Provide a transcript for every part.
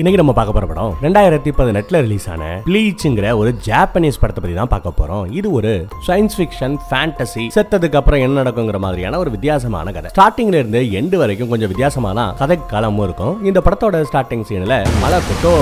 இன்னைக்கு நம்ம பார்க்க போற படம் ரெண்டாயிரத்தி பதினெட்டுல ரிலீஸ் ஆன ப்ளீச்சுங்கிற ஒரு ஜாப்பனீஸ் படத்தை பத்தி தான் பார்க்க போறோம். இது ஒரு சயின்ஸ் ஃபிக்ஷன் ஃபேண்டசி செத்ததுக்கு அப்புறம் என்ன நடக்குங்கிற மாதிரியான ஒரு வித்தியாசமான கதை. ஸ்டார்டிங்ல இருந்து எண்டு வரைக்கும் கொஞ்சம் வித்தியாசமான கதை காலமும் இருக்கும். இந்த படத்தோட ஸ்டார்டிங் சீன்ல மழை கொட்டோ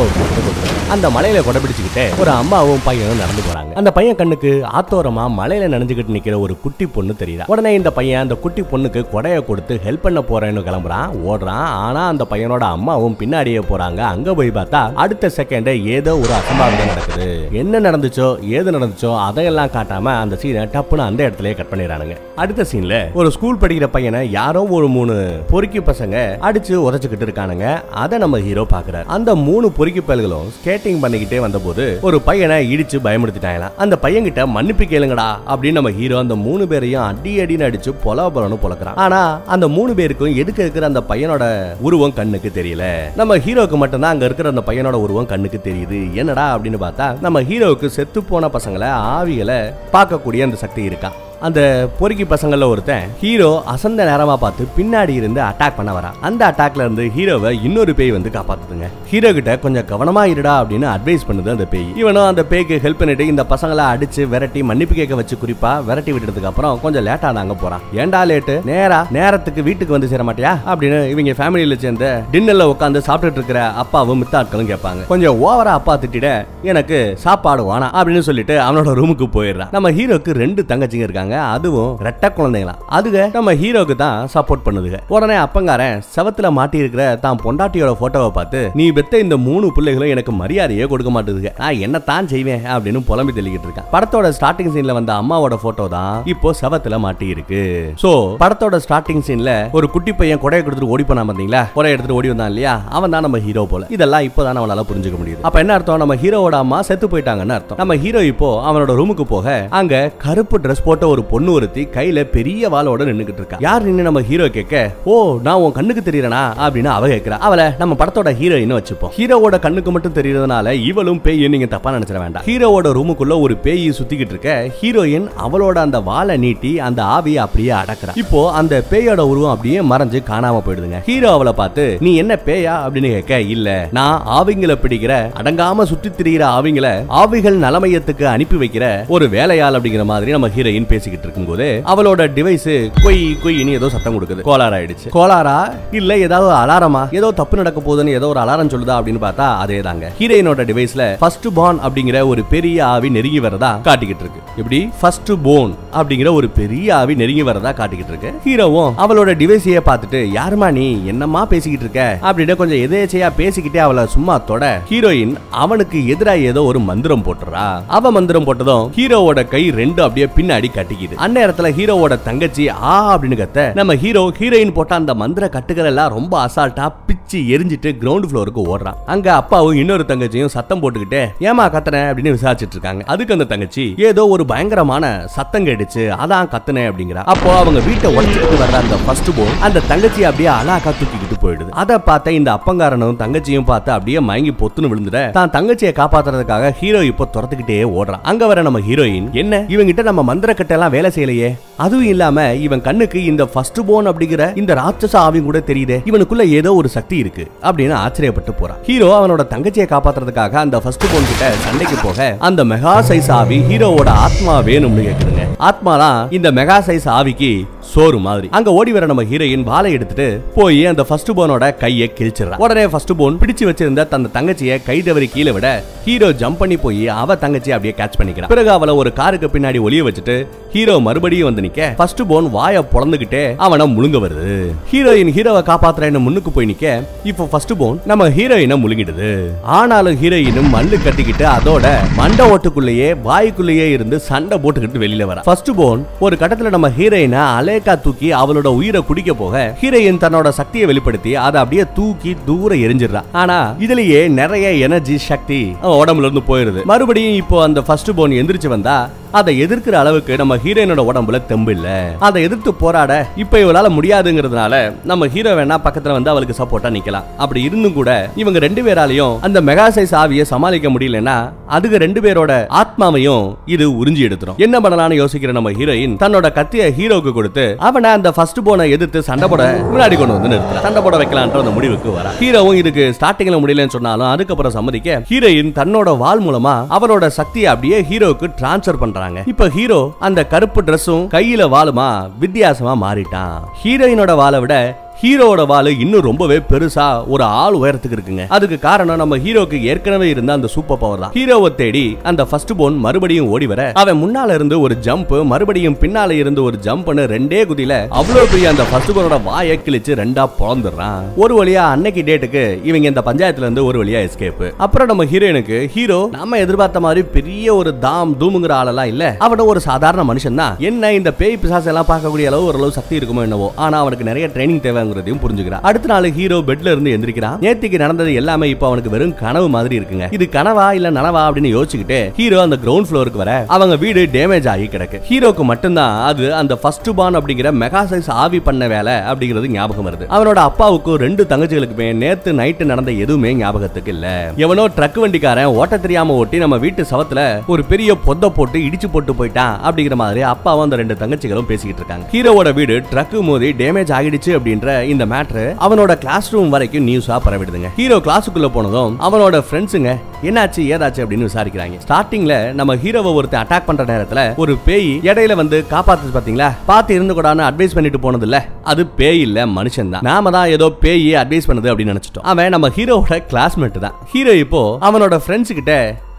அந்த மலையில கொடைபிடிச்சுக்கிட்டு ஒரு அம்மாவும் பையனும் நடந்து போறாங்க. அந்த பையன் கண்ணுக்கு ஆத்தோரமா மலையில நனைஞ்சுக்கிட்டு நிக்கிற ஒரு குட்டி பொண்ணு தெரியுதா? உடனே இந்த பையன் அந்த குட்டி பொண்ணுக்கு கொடையை கொடுத்து ஹெல்ப் பண்ண போறேன்னு கிளம்புறான் ஓடுறான். ஆனா அந்த பையனோட அம்மாவும் பின்னாடியே போறாங்க அங்க போய் பார்த்தா அடுத்த செகண்ட் ஏதோ ஒரு அசம்பாவிதம் நடக்குது. என்ன நடந்துச்சோ ஏது நடந்துச்சோ அதையெல்லாம் காட்டாம அந்த சீனை டப்புன்னு அந்த இடத்துலயே கட் பண்ணிடுறானுங்க. அடுத்த சீன்ல ஒரு ஸ்கூல் படிக்கிற பையனை யாரோ ஒரு மூணு பொறுக்கி பசங்க அடிச்சு உதச்சுக்கிட்டு இருக்கானுங்க. அதை நம்ம ஹீரோ பாக்குறாரு அந்த மூணு பொறுக்கி பயல்களும் ஸ்கேட்டிங் பண்ணிக்கிட்டே வந்தபோது ஒரு பையனை இடிச்சு பயமுடுத்திட்டாங்களாம் அந்த பையன்கிட்ட மன்னிப்பு கேளுங்கடா அப்படின்னு நம்ம ஹீரோ அந்த மூணு பேரையும் அடி அடின்னு அடிச்சு பொல பொலன்னு பொழக்கிறான் ஆனா அந்த மூணு பேருக்கும் எதுக்கு இருக்கிற அந்த பையனோட உருவம் கண்ணுக்கு தெரியல. நம்ம ஹீரோக்கு மட்டும்தான் அங்க இருக்கிற அந்த பையனோட உருவம் கண்ணுக்கு தெரியுது. என்னடா அப்படின்னு பார்த்தா நம்ம ஹீரோவுக்கு செத்து போன பசங்களை ஆவிகளை பார்க்கக்கூடிய அந்த சக்தி இருக்கா? அந்த பொறுக்கி பசங்களில் ஒருத்தன் ஹீரோ அசந்த நேரமாக பார்த்து பின்னாடி இருந்து அட்டாக் பண்ண வரான். அந்த அட்டாக்ல இருந்து ஹீரோவை இன்னொரு பேய் வந்து காப்பாத்துதுங்க. ஹீரோ கிட்ட கொஞ்சம் கவனமா இருடா அப்படின்னு அட்வைஸ் பண்ணுது அந்த பேய். இவனும் அந்த பேய்க்கு ஹெல்ப் பண்ணிட்டு இந்த பசங்களை அடிச்சு விரட்டி மன்னிப்பு கேட்க வச்சு குறிப்பா விரட்டி விட்டதுக்கு அப்புறம் கொஞ்சம் லேட்டா நாங்க போறான். ஏன்டா லேட்டு நேரா நேரத்துக்கு வீட்டுக்கு வந்து சேர மாட்டியா? அப்படின்னு இவங்க ஃபேமிலியில சேர்ந்த டின்னர்ல உட்காந்து சாப்பிட்டுட்டு இருக்கிற அப்பாவும் மித்த ஆட்களும் கேட்பாங்க. கொஞ்சம் ஓவரா அப்பா திட்டிட எனக்கு சாப்பாடு வானா அப்படின்னு சொல்லிட்டு அவனோட ரூமுக்கு போயிடுறான். நம்ம ஹீரோக்கு ரெண்டு தங்கச்சிங்க இருக்காங்க. அதுவும் ரெட்ட குழந்தைங்களா. அதுக நம்ம ஹீரோக்கு தான் சப்போர்ட் பண்ணுதுங்க. உடனே அப்பங்காரன் செவத்துல மாட்டி இருக்கிற தான் பொண்டாட்டியோட போட்டோவை பார்த்து நீ பெத்த இந்த மூணு பிள்ளைகளும் எனக்கு மரியாதையே கொடுக்க மாட்டேதுங்க. நான் என்ன தான் செய்வேன்? அப்படின்னு புலம்பி தெளிக்கிட்டு இருக்கான். படத்தோட ஸ்டார்டிங் சீன்ல வந்த அம்மாவோட போட்டோ தான் இப்போ செவத்துல மாட்டி இருக்கு சோ படத்தோட ஸ்டார்டிங் சீன்ல ஒரு குட்டி பையன் கொடையை கொடுத்துட்டு ஓடி போனா பாத்தீங்களா? கொடையை எடுத்துட்டு ஓடி வந்தான் இல்லையா? அவன் தான் நம்ம ஹீரோ போல. இதெல்லாம் இப்போதான் நம்மளால புரிஞ்சுக்க முடியுது. அப்ப என்ன அர்த்தம்? நம்ம ஹீரோவோட அம்மா செத்து போயிட்டாங்கன்னு அர்த்தம். நம்ம ஹீரோ இப்போ அவனோட ரூமுக்கு போக அங்க கருப்பு ட்ரெஸ் போட்ட ஒரு ஒரு பொண்ணு ஒருத்தி கையில பெரிய வாளோட நின்னுகிட்டு இருக்கா. யார் நின்று நம்ம ஹீரோ கேட்க ஓ நான் உன் கண்ணுக்கு தெரியறனா? அப்படின்னு அவ கேட்கிறா. அவளை நம்ம படத்தோட ஹீரோயின் வச்சுப்போம். ஹீரோவோட கண்ணுக்கு மட்டும் தெரியறதுனால இவளும் பேய் நீங்க தப்பா நினைச்சிட வேண்டாம். ஹீரோவோட ரூமுக்குள்ள ஒரு பேய் சுத்திக்கிட்டு இருக்க ஹீரோயின் அவளோட அந்த வாளை நீட்டி அந்த ஆவியை அப்படியே அடக்குறா. இப்போ அந்த பேயோட உருவம் அப்படியே மறைஞ்சு காணாம போயிடுதுங்க. ஹீரோ அவளை பார்த்து நீ என்ன பேயா? அப்படின்னு கேட்க இல்ல நான் ஆவிங்களை பிடிக்கிற அடங்காம சுத்தி திரிகிற ஆவிங்களை ஆவிகள் நலமையத்துக்கு அனுப்பி வைக்கிற ஒரு வேலையாள் அப்படிங்கிற மாதிரி நம்ம ஹீரோயின் பேசி பேசிக்கிட்டு இருக்கும்போது அவளோட டிவைஸ் கொய் கொய்னு ஏதோ சத்தம் கொடுக்குது. கோளாறு? ஆயிடுச்சு கோளாரா இல்ல ஏதாவது அலாரமா? ஏதோ தப்பு நடக்க போகுதுன்னு ஏதோ ஒரு அலாரம் சொல்லுதா அப்படின்னு பார்த்தா அதே தாங்க ஹீரோயினோட டிவைஸ்ல ஃபர்ஸ்ட் பான் அப்படிங்கிற ஒரு பெரிய ஆவி நெருங்கி வரதா காட்டிக்கிட்டு இருக்கு. எப்படி? ஃபர்ஸ்ட் போன் அப்படிங்கிற ஒரு பெரிய ஆவி நெருங்கி வரதா காட்டிக்கிட்டு இருக்கு. ஹீரோவும் அவளோட டிவைஸையே பார்த்துட்டு யாருமா நீ? என்னம்மா பேசிக்கிட்டு இருக்க? அப்படின்னு கொஞ்சம் எதேச்சையா பேசிக்கிட்டே அவளை சும்மா தொட ஹீரோயின் அவனுக்கு எதிரா ஏதோ ஒரு மந்திரம் போட்டுறா. அவ மந்திரம் போட்டதும் ஹீரோவோட கை ரெண்டும் அப்படியே பின்னாடி தெரியுது அந்நேரத்துல ஹீரோவோட தங்கச்சி ஆ அப்படின்னு கத்த நம்ம ஹீரோ ஹீரோயின் போட்ட அந்த மந்திர கட்டுகள் எல்லாம் ரொம்ப அசால்ட்டா பிச்சு எரிஞ்சிட்டு கிரவுண்ட் ஃப்ளோருக்கு ஓடுறான். அங்க அப்பாவும் இன்னொரு தங்கச்சியும் சத்தம் போட்டுக்கிட்டு ஏமா கத்தன? அப்படின்னு விசாரிச்சிட்டு இருக்காங்க அதுக்கு அந்த தங்கச்சி ஏதோ ஒரு பயங்கரமான சத்தம் கேட்டுச்சு அதான் கத்துனேன் அப்படிங்கிற. அப்போ அவங்க வீட்டை உடச்சிட்டு வர்ற அந்த ஃபர்ஸ்ட் போன் அந்த தங்கச்சி அப்படியே அழகா தூக்கிக்கிட்டு போயிடுது. அதை பார்த்த இந்த அப்பங்காரனும் தங்கச்சியும் பார்த்து அப்படியே மயங்கி பொத்துன்னு விழுந்துட தான் தங்கச்சியை காப்பாத்துறதுக்காக ஹீரோ இப்போ துரத்துக்கிட்டே ஓடுறான். அங்க வர நம்ம ஹீரோயின் என்ன? இவங்கிட்ட நம்ம மந்திர கட்டெல்லாம் வேலை செய்யலையே? அதுவும் இல்லாம இவன் கண்ணுக்கு இந்த ஃபர்ஸ்ட் போன் அப்படிங்கிற இந்த ராட்சச ஆவி கூட தெரியுதே. இவனுக்குள்ள ஏதோ ஒரு சக்தி இருக்கு அப்படின்னு ஆச்சரியப்பட்டு போறான். ஹீரோ அவனோட தங்கச்சியை காப்பாத்துறதுக்காக அந்த ஃபர்ஸ்ட் போன் கிட்ட சண்டைக்கு போக அந்த மெகா சைஸ் ஆவி ஹீரோவோட ஆத்மா வேணும்னு கேக்குதுங்க. ஆத்மாலாம் இந்த மெகா சைஸ் ஆவிக்கு சோறு மாதிரி. அங்க ஓடி வர நம்ம ஹீரோயின் வாழை எடுத்துட்டு போய் அந்த ஃபர்ஸ்ட் போனோட கையை கிழிச்சிடறா. உடனே ஃபர்ஸ்ட் போன் பிடிச்சு வச்சிருந்த தன் தங்கச்சியை கை தவறி கீழே விட ஹீரோ ஜம்ப் பண்ணி போய் அவ தங்கச்சியை அப்படியே கேட்ச் பண்ணிக்கிறான். பிறகு அவளை ஒரு காருக்கு பின்னாடி ஒளிய வச்சுட்டு ஹீரோ மறுபடியும் வந்து நிக்க. ஃபர்ஸ்ட் போன் வாய பொழந்துகிட்டே அவனை முழுங்க வருது. ஹீரோயின் ஹீரோவை காப்பாத்துறேன்னு முன்னுக்கு போய் நிக்க. இப்போ ஃபர்ஸ்ட் போன் நம்ம ஹீரோயினை முழுங்கிடுது. ஆனாலும் ஹீரோயினும் மல்லு கட்டிக்கிட்டு அதோட மண்ட ஓட்டுக்குள்ளேயே வாய்க்குள்ளேயே இருந்து சண்டை போட்டுக்கிட்டு வெளியில வர. ஃபர்ஸ்ட் போன் ஒரு கட்டத்துல நம்ம ஹீரோயினை ரேகா தூக்கி அவளோட உயிரை குடிக்க போக ஹீரோயின் தன்னோட சக்தியை வெளிப்படுத்தி அதை அப்படியே தூக்கி தூர எரிஞ்சிடறா. ஆனா இதுலயே நிறைய எனர்ஜி சக்தி உடம்புல இருந்து போயிருது. மறுபடியும் இப்போ அந்த ஃபர்ஸ்ட் போன் எந்திரிச்சு வந்தா அதை எதிர்க்கிற அளவுக்கு நம்ம ஹீரோயினோட உடம்புல தெம்பு இல்ல. அதை எதிர்த்து போராட இப்ப இவளால முடியாதுங்கிறதுனால நம்ம ஹீரோ வேணா பக்கத்துல வந்து அவளுக்கு சப்போர்ட்டா நிக்கலாம். அப்படி இருந்தும் கூட இவங்க ரெண்டு பேராலையும் அந்த மெகா சைஸ் ஆவியை சமாளிக்க முடியலன்னா அதுக்கு ரெண்டு பேரோட ஆத்மாவையும் இது உறிஞ்சி எடுத்துரும். என்ன பண்ணலாம்னு யோசிக்கிற நம்ம ஹீரோயின் தன்னோட கத்திய ஹீரோக்கு கொடுத்து அவனை அந்த ஃபர்ஸ்ட் போனை எதிர்த்து சண்டை போட முன்னாடி கொண்டு வந்து நிறுத்தலாம் சண்டை போட வைக்கலான்ற அந்த முடிவுக்கு வர. ஹீரோவும் இதுக்கு ஸ்டார்டிங்ல முடியலன்னு சொன்னாலும் அதுக்கப்புறம் சம்மதிக்க ஹீரோயின் தன்னோட வாள் மூலமா அவரோட சக்தியை அப்படியே ஹீரோக்கு டிரான்ஸ்ஃபர் பண்றாங்க. இப்ப ஹீரோ அந்த கருப்பு ட்ரெஸ்ஸும் கையில வாளுமா வித்தியாசமா மாறிட்டான். ஹீரோயினோட வாளை விட ஹீரோவோட வாளு இன்னும் ரொம்பவே பெருசா ஒரு ஆள் உயரத்துக்கு இருக்குங்க. அதுக்கு காரணம் நம்ம ஹீரோக்கு ஏற்கனவே இருந்த அந்த சூப்பர் பவர் தான். ஹீரோவை தேடி அந்த ஃபர்ஸ்ட் போன் மறுபடியும் ஓடி வர அவன் முன்னால இருந்து ஒரு ஜம்ப் மறுபடியும் பின்னால இருந்து ஒரு ஜம்ப்னு ரெண்டே குதியில அவ்வளவு பெரிய அந்த ஃபர்ஸ்ட் போனோட வாயை கிழிச்சு ரெண்டா பிறந்துடுறான் ஒரு வழியா அன்னைக்கு டேட்டுக்கு இவங்க இந்த பஞ்சாயத்துல இருந்து ஒரு வழியா எஸ்கேப் அப்புறம் நம்ம ஹீரோயினுக்கு ஹீரோ நம்ம எதிர்பார்த்த மாதிரி பெரிய ஒரு தாம் தூமுங்கிற ஆளெல்லாம் இல்ல. அவன ஒரு சாதாரண மனுஷன் தான். என்ன இந்த பேய் பிசாசு எல்லாம் பார்க்கக்கூடிய அளவு ஓரளவு சக்தி இருக்குமோ என்னவோ. ஆனா அவனுக்கு நிறைய ட்ரைனிங் தேவை இருக்காங்கிறதையும் புரிஞ்சுக்கிறான். அடுத்த நாள் ஹீரோ பெட்ல இருந்து எந்திரிக்கிறான். நேத்திக்கு நடந்தது எல்லாமே இப்போ அவனுக்கு வெறும் கனவு மாதிரி இருக்குங்க. இது கனவா இல்ல நனவா அப்படின்னு யோசிச்சுக்கிட்டு ஹீரோ அந்த கிரவுண்ட் ஃப்ளோருக்கு வர அவங்க வீடு டேமேஜ் ஆகி கிடக்கு. ஹீரோக்கு மட்டும்தான் அது அந்த ஃபர்ஸ்ட் பான் அப்படிங்கிற மெகா சைஸ் ஆவி பண்ண வேலை அப்படிங்கிறது ஞாபகம் வருது. அவனோட அப்பாவுக்கும் ரெண்டு தங்கச்சிகளுக்குமே நேத்து நைட்டு நடந்த எதுவுமே ஞாபகத்துக்கு இல்ல. எவனோ ட்ரக் வண்டிக்காரன் ஓட்ட தெரியாம ஓட்டி நம்ம வீட்டு சவத்துல ஒரு பெரிய பொத்த போட்டு இடிச்சு போட்டு போயிட்டான் அப்படிங்கிற மாதிரி அப்பாவும் அந்த ரெண்டு தங்கச்சிகளும் பேசிக்கிட்டு இருக்காங்க. ஹீரோவோட வீடு ட்ரக் மோதி டேமேஜ் ஆகிடுச்சு அப்படின்ற இந்த மேட்ரு அவனோட கிளாஸ் ரூம் வரைக்கும் நியூஸா பரவிடுதுங்க. ஹீரோ கிளாஸுக்குள்ள போனதும் அவனோட ஃப்ரெண்ட்ஸுங்க என்னாச்சு ஏதாச்சு? அப்படின்னு விசாரிக்கிறாங்க. ஸ்டார்டிங்ல நம்ம ஹீரோவை ஒருத்தன் அட்டாக் பண்ற நேரத்துல ஒரு பேய் இடையில வந்து காப்பாத்து பாத்தீங்களா? பார்த்து இருந்து கூடான்னு அட்வைஸ் பண்ணிட்டு போனது இல்ல அது பேய் இல்ல மனுஷன் தான். நாம தான் ஏதோ பேய் அட்வைஸ் பண்ணுது அப்படின்னு நினைச்சிட்டோம். அவன் நம்ம ஹீரோவோட கிளாஸ்மேட் தான். ஹீரோ இப்போ அவனோட ஃப்ரெண்ட்ஸ் கிட்ட